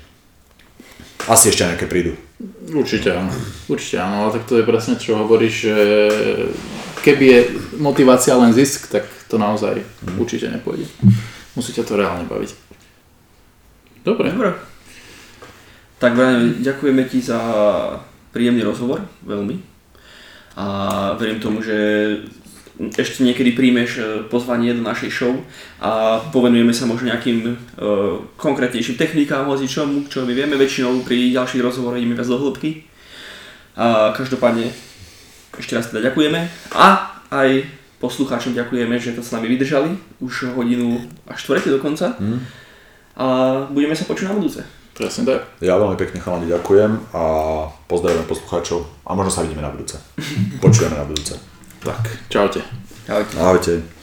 Asi ešte nejaké prídu. Určite áno. Určite áno, ale tak to je presne čo hovoríš, že keby je motivácia len zisk, tak to naozaj určite nepôjde. Musí ťa to reálne baviť. Dobre. Dobre. Tak Brian, ďakujeme ti za príjemný rozhovor, veľmi. A verím tomu, že ešte niekedy príjmeš e, pozvanie do našej show a povenujeme sa možno nejakým uh, konkrétnejším technikám, hoci čomu, čo my vieme väčšinou pri ďalších rozhovoroch ideme viac do hĺbky. A každopádne ešte raz teda ďakujeme a aj poslucháčom ďakujeme, že to s nami vydržali už hodinu a štvrte dokonca. Hm. A budeme sa počuť na budúce. Presne tak. Ja veľmi pekne chalani ďakujem a pozdravujem poslucháčov a možno sa vidíme na budúce. Počujeme na budúce. Tak, čaute. Ahojte. Ahojte.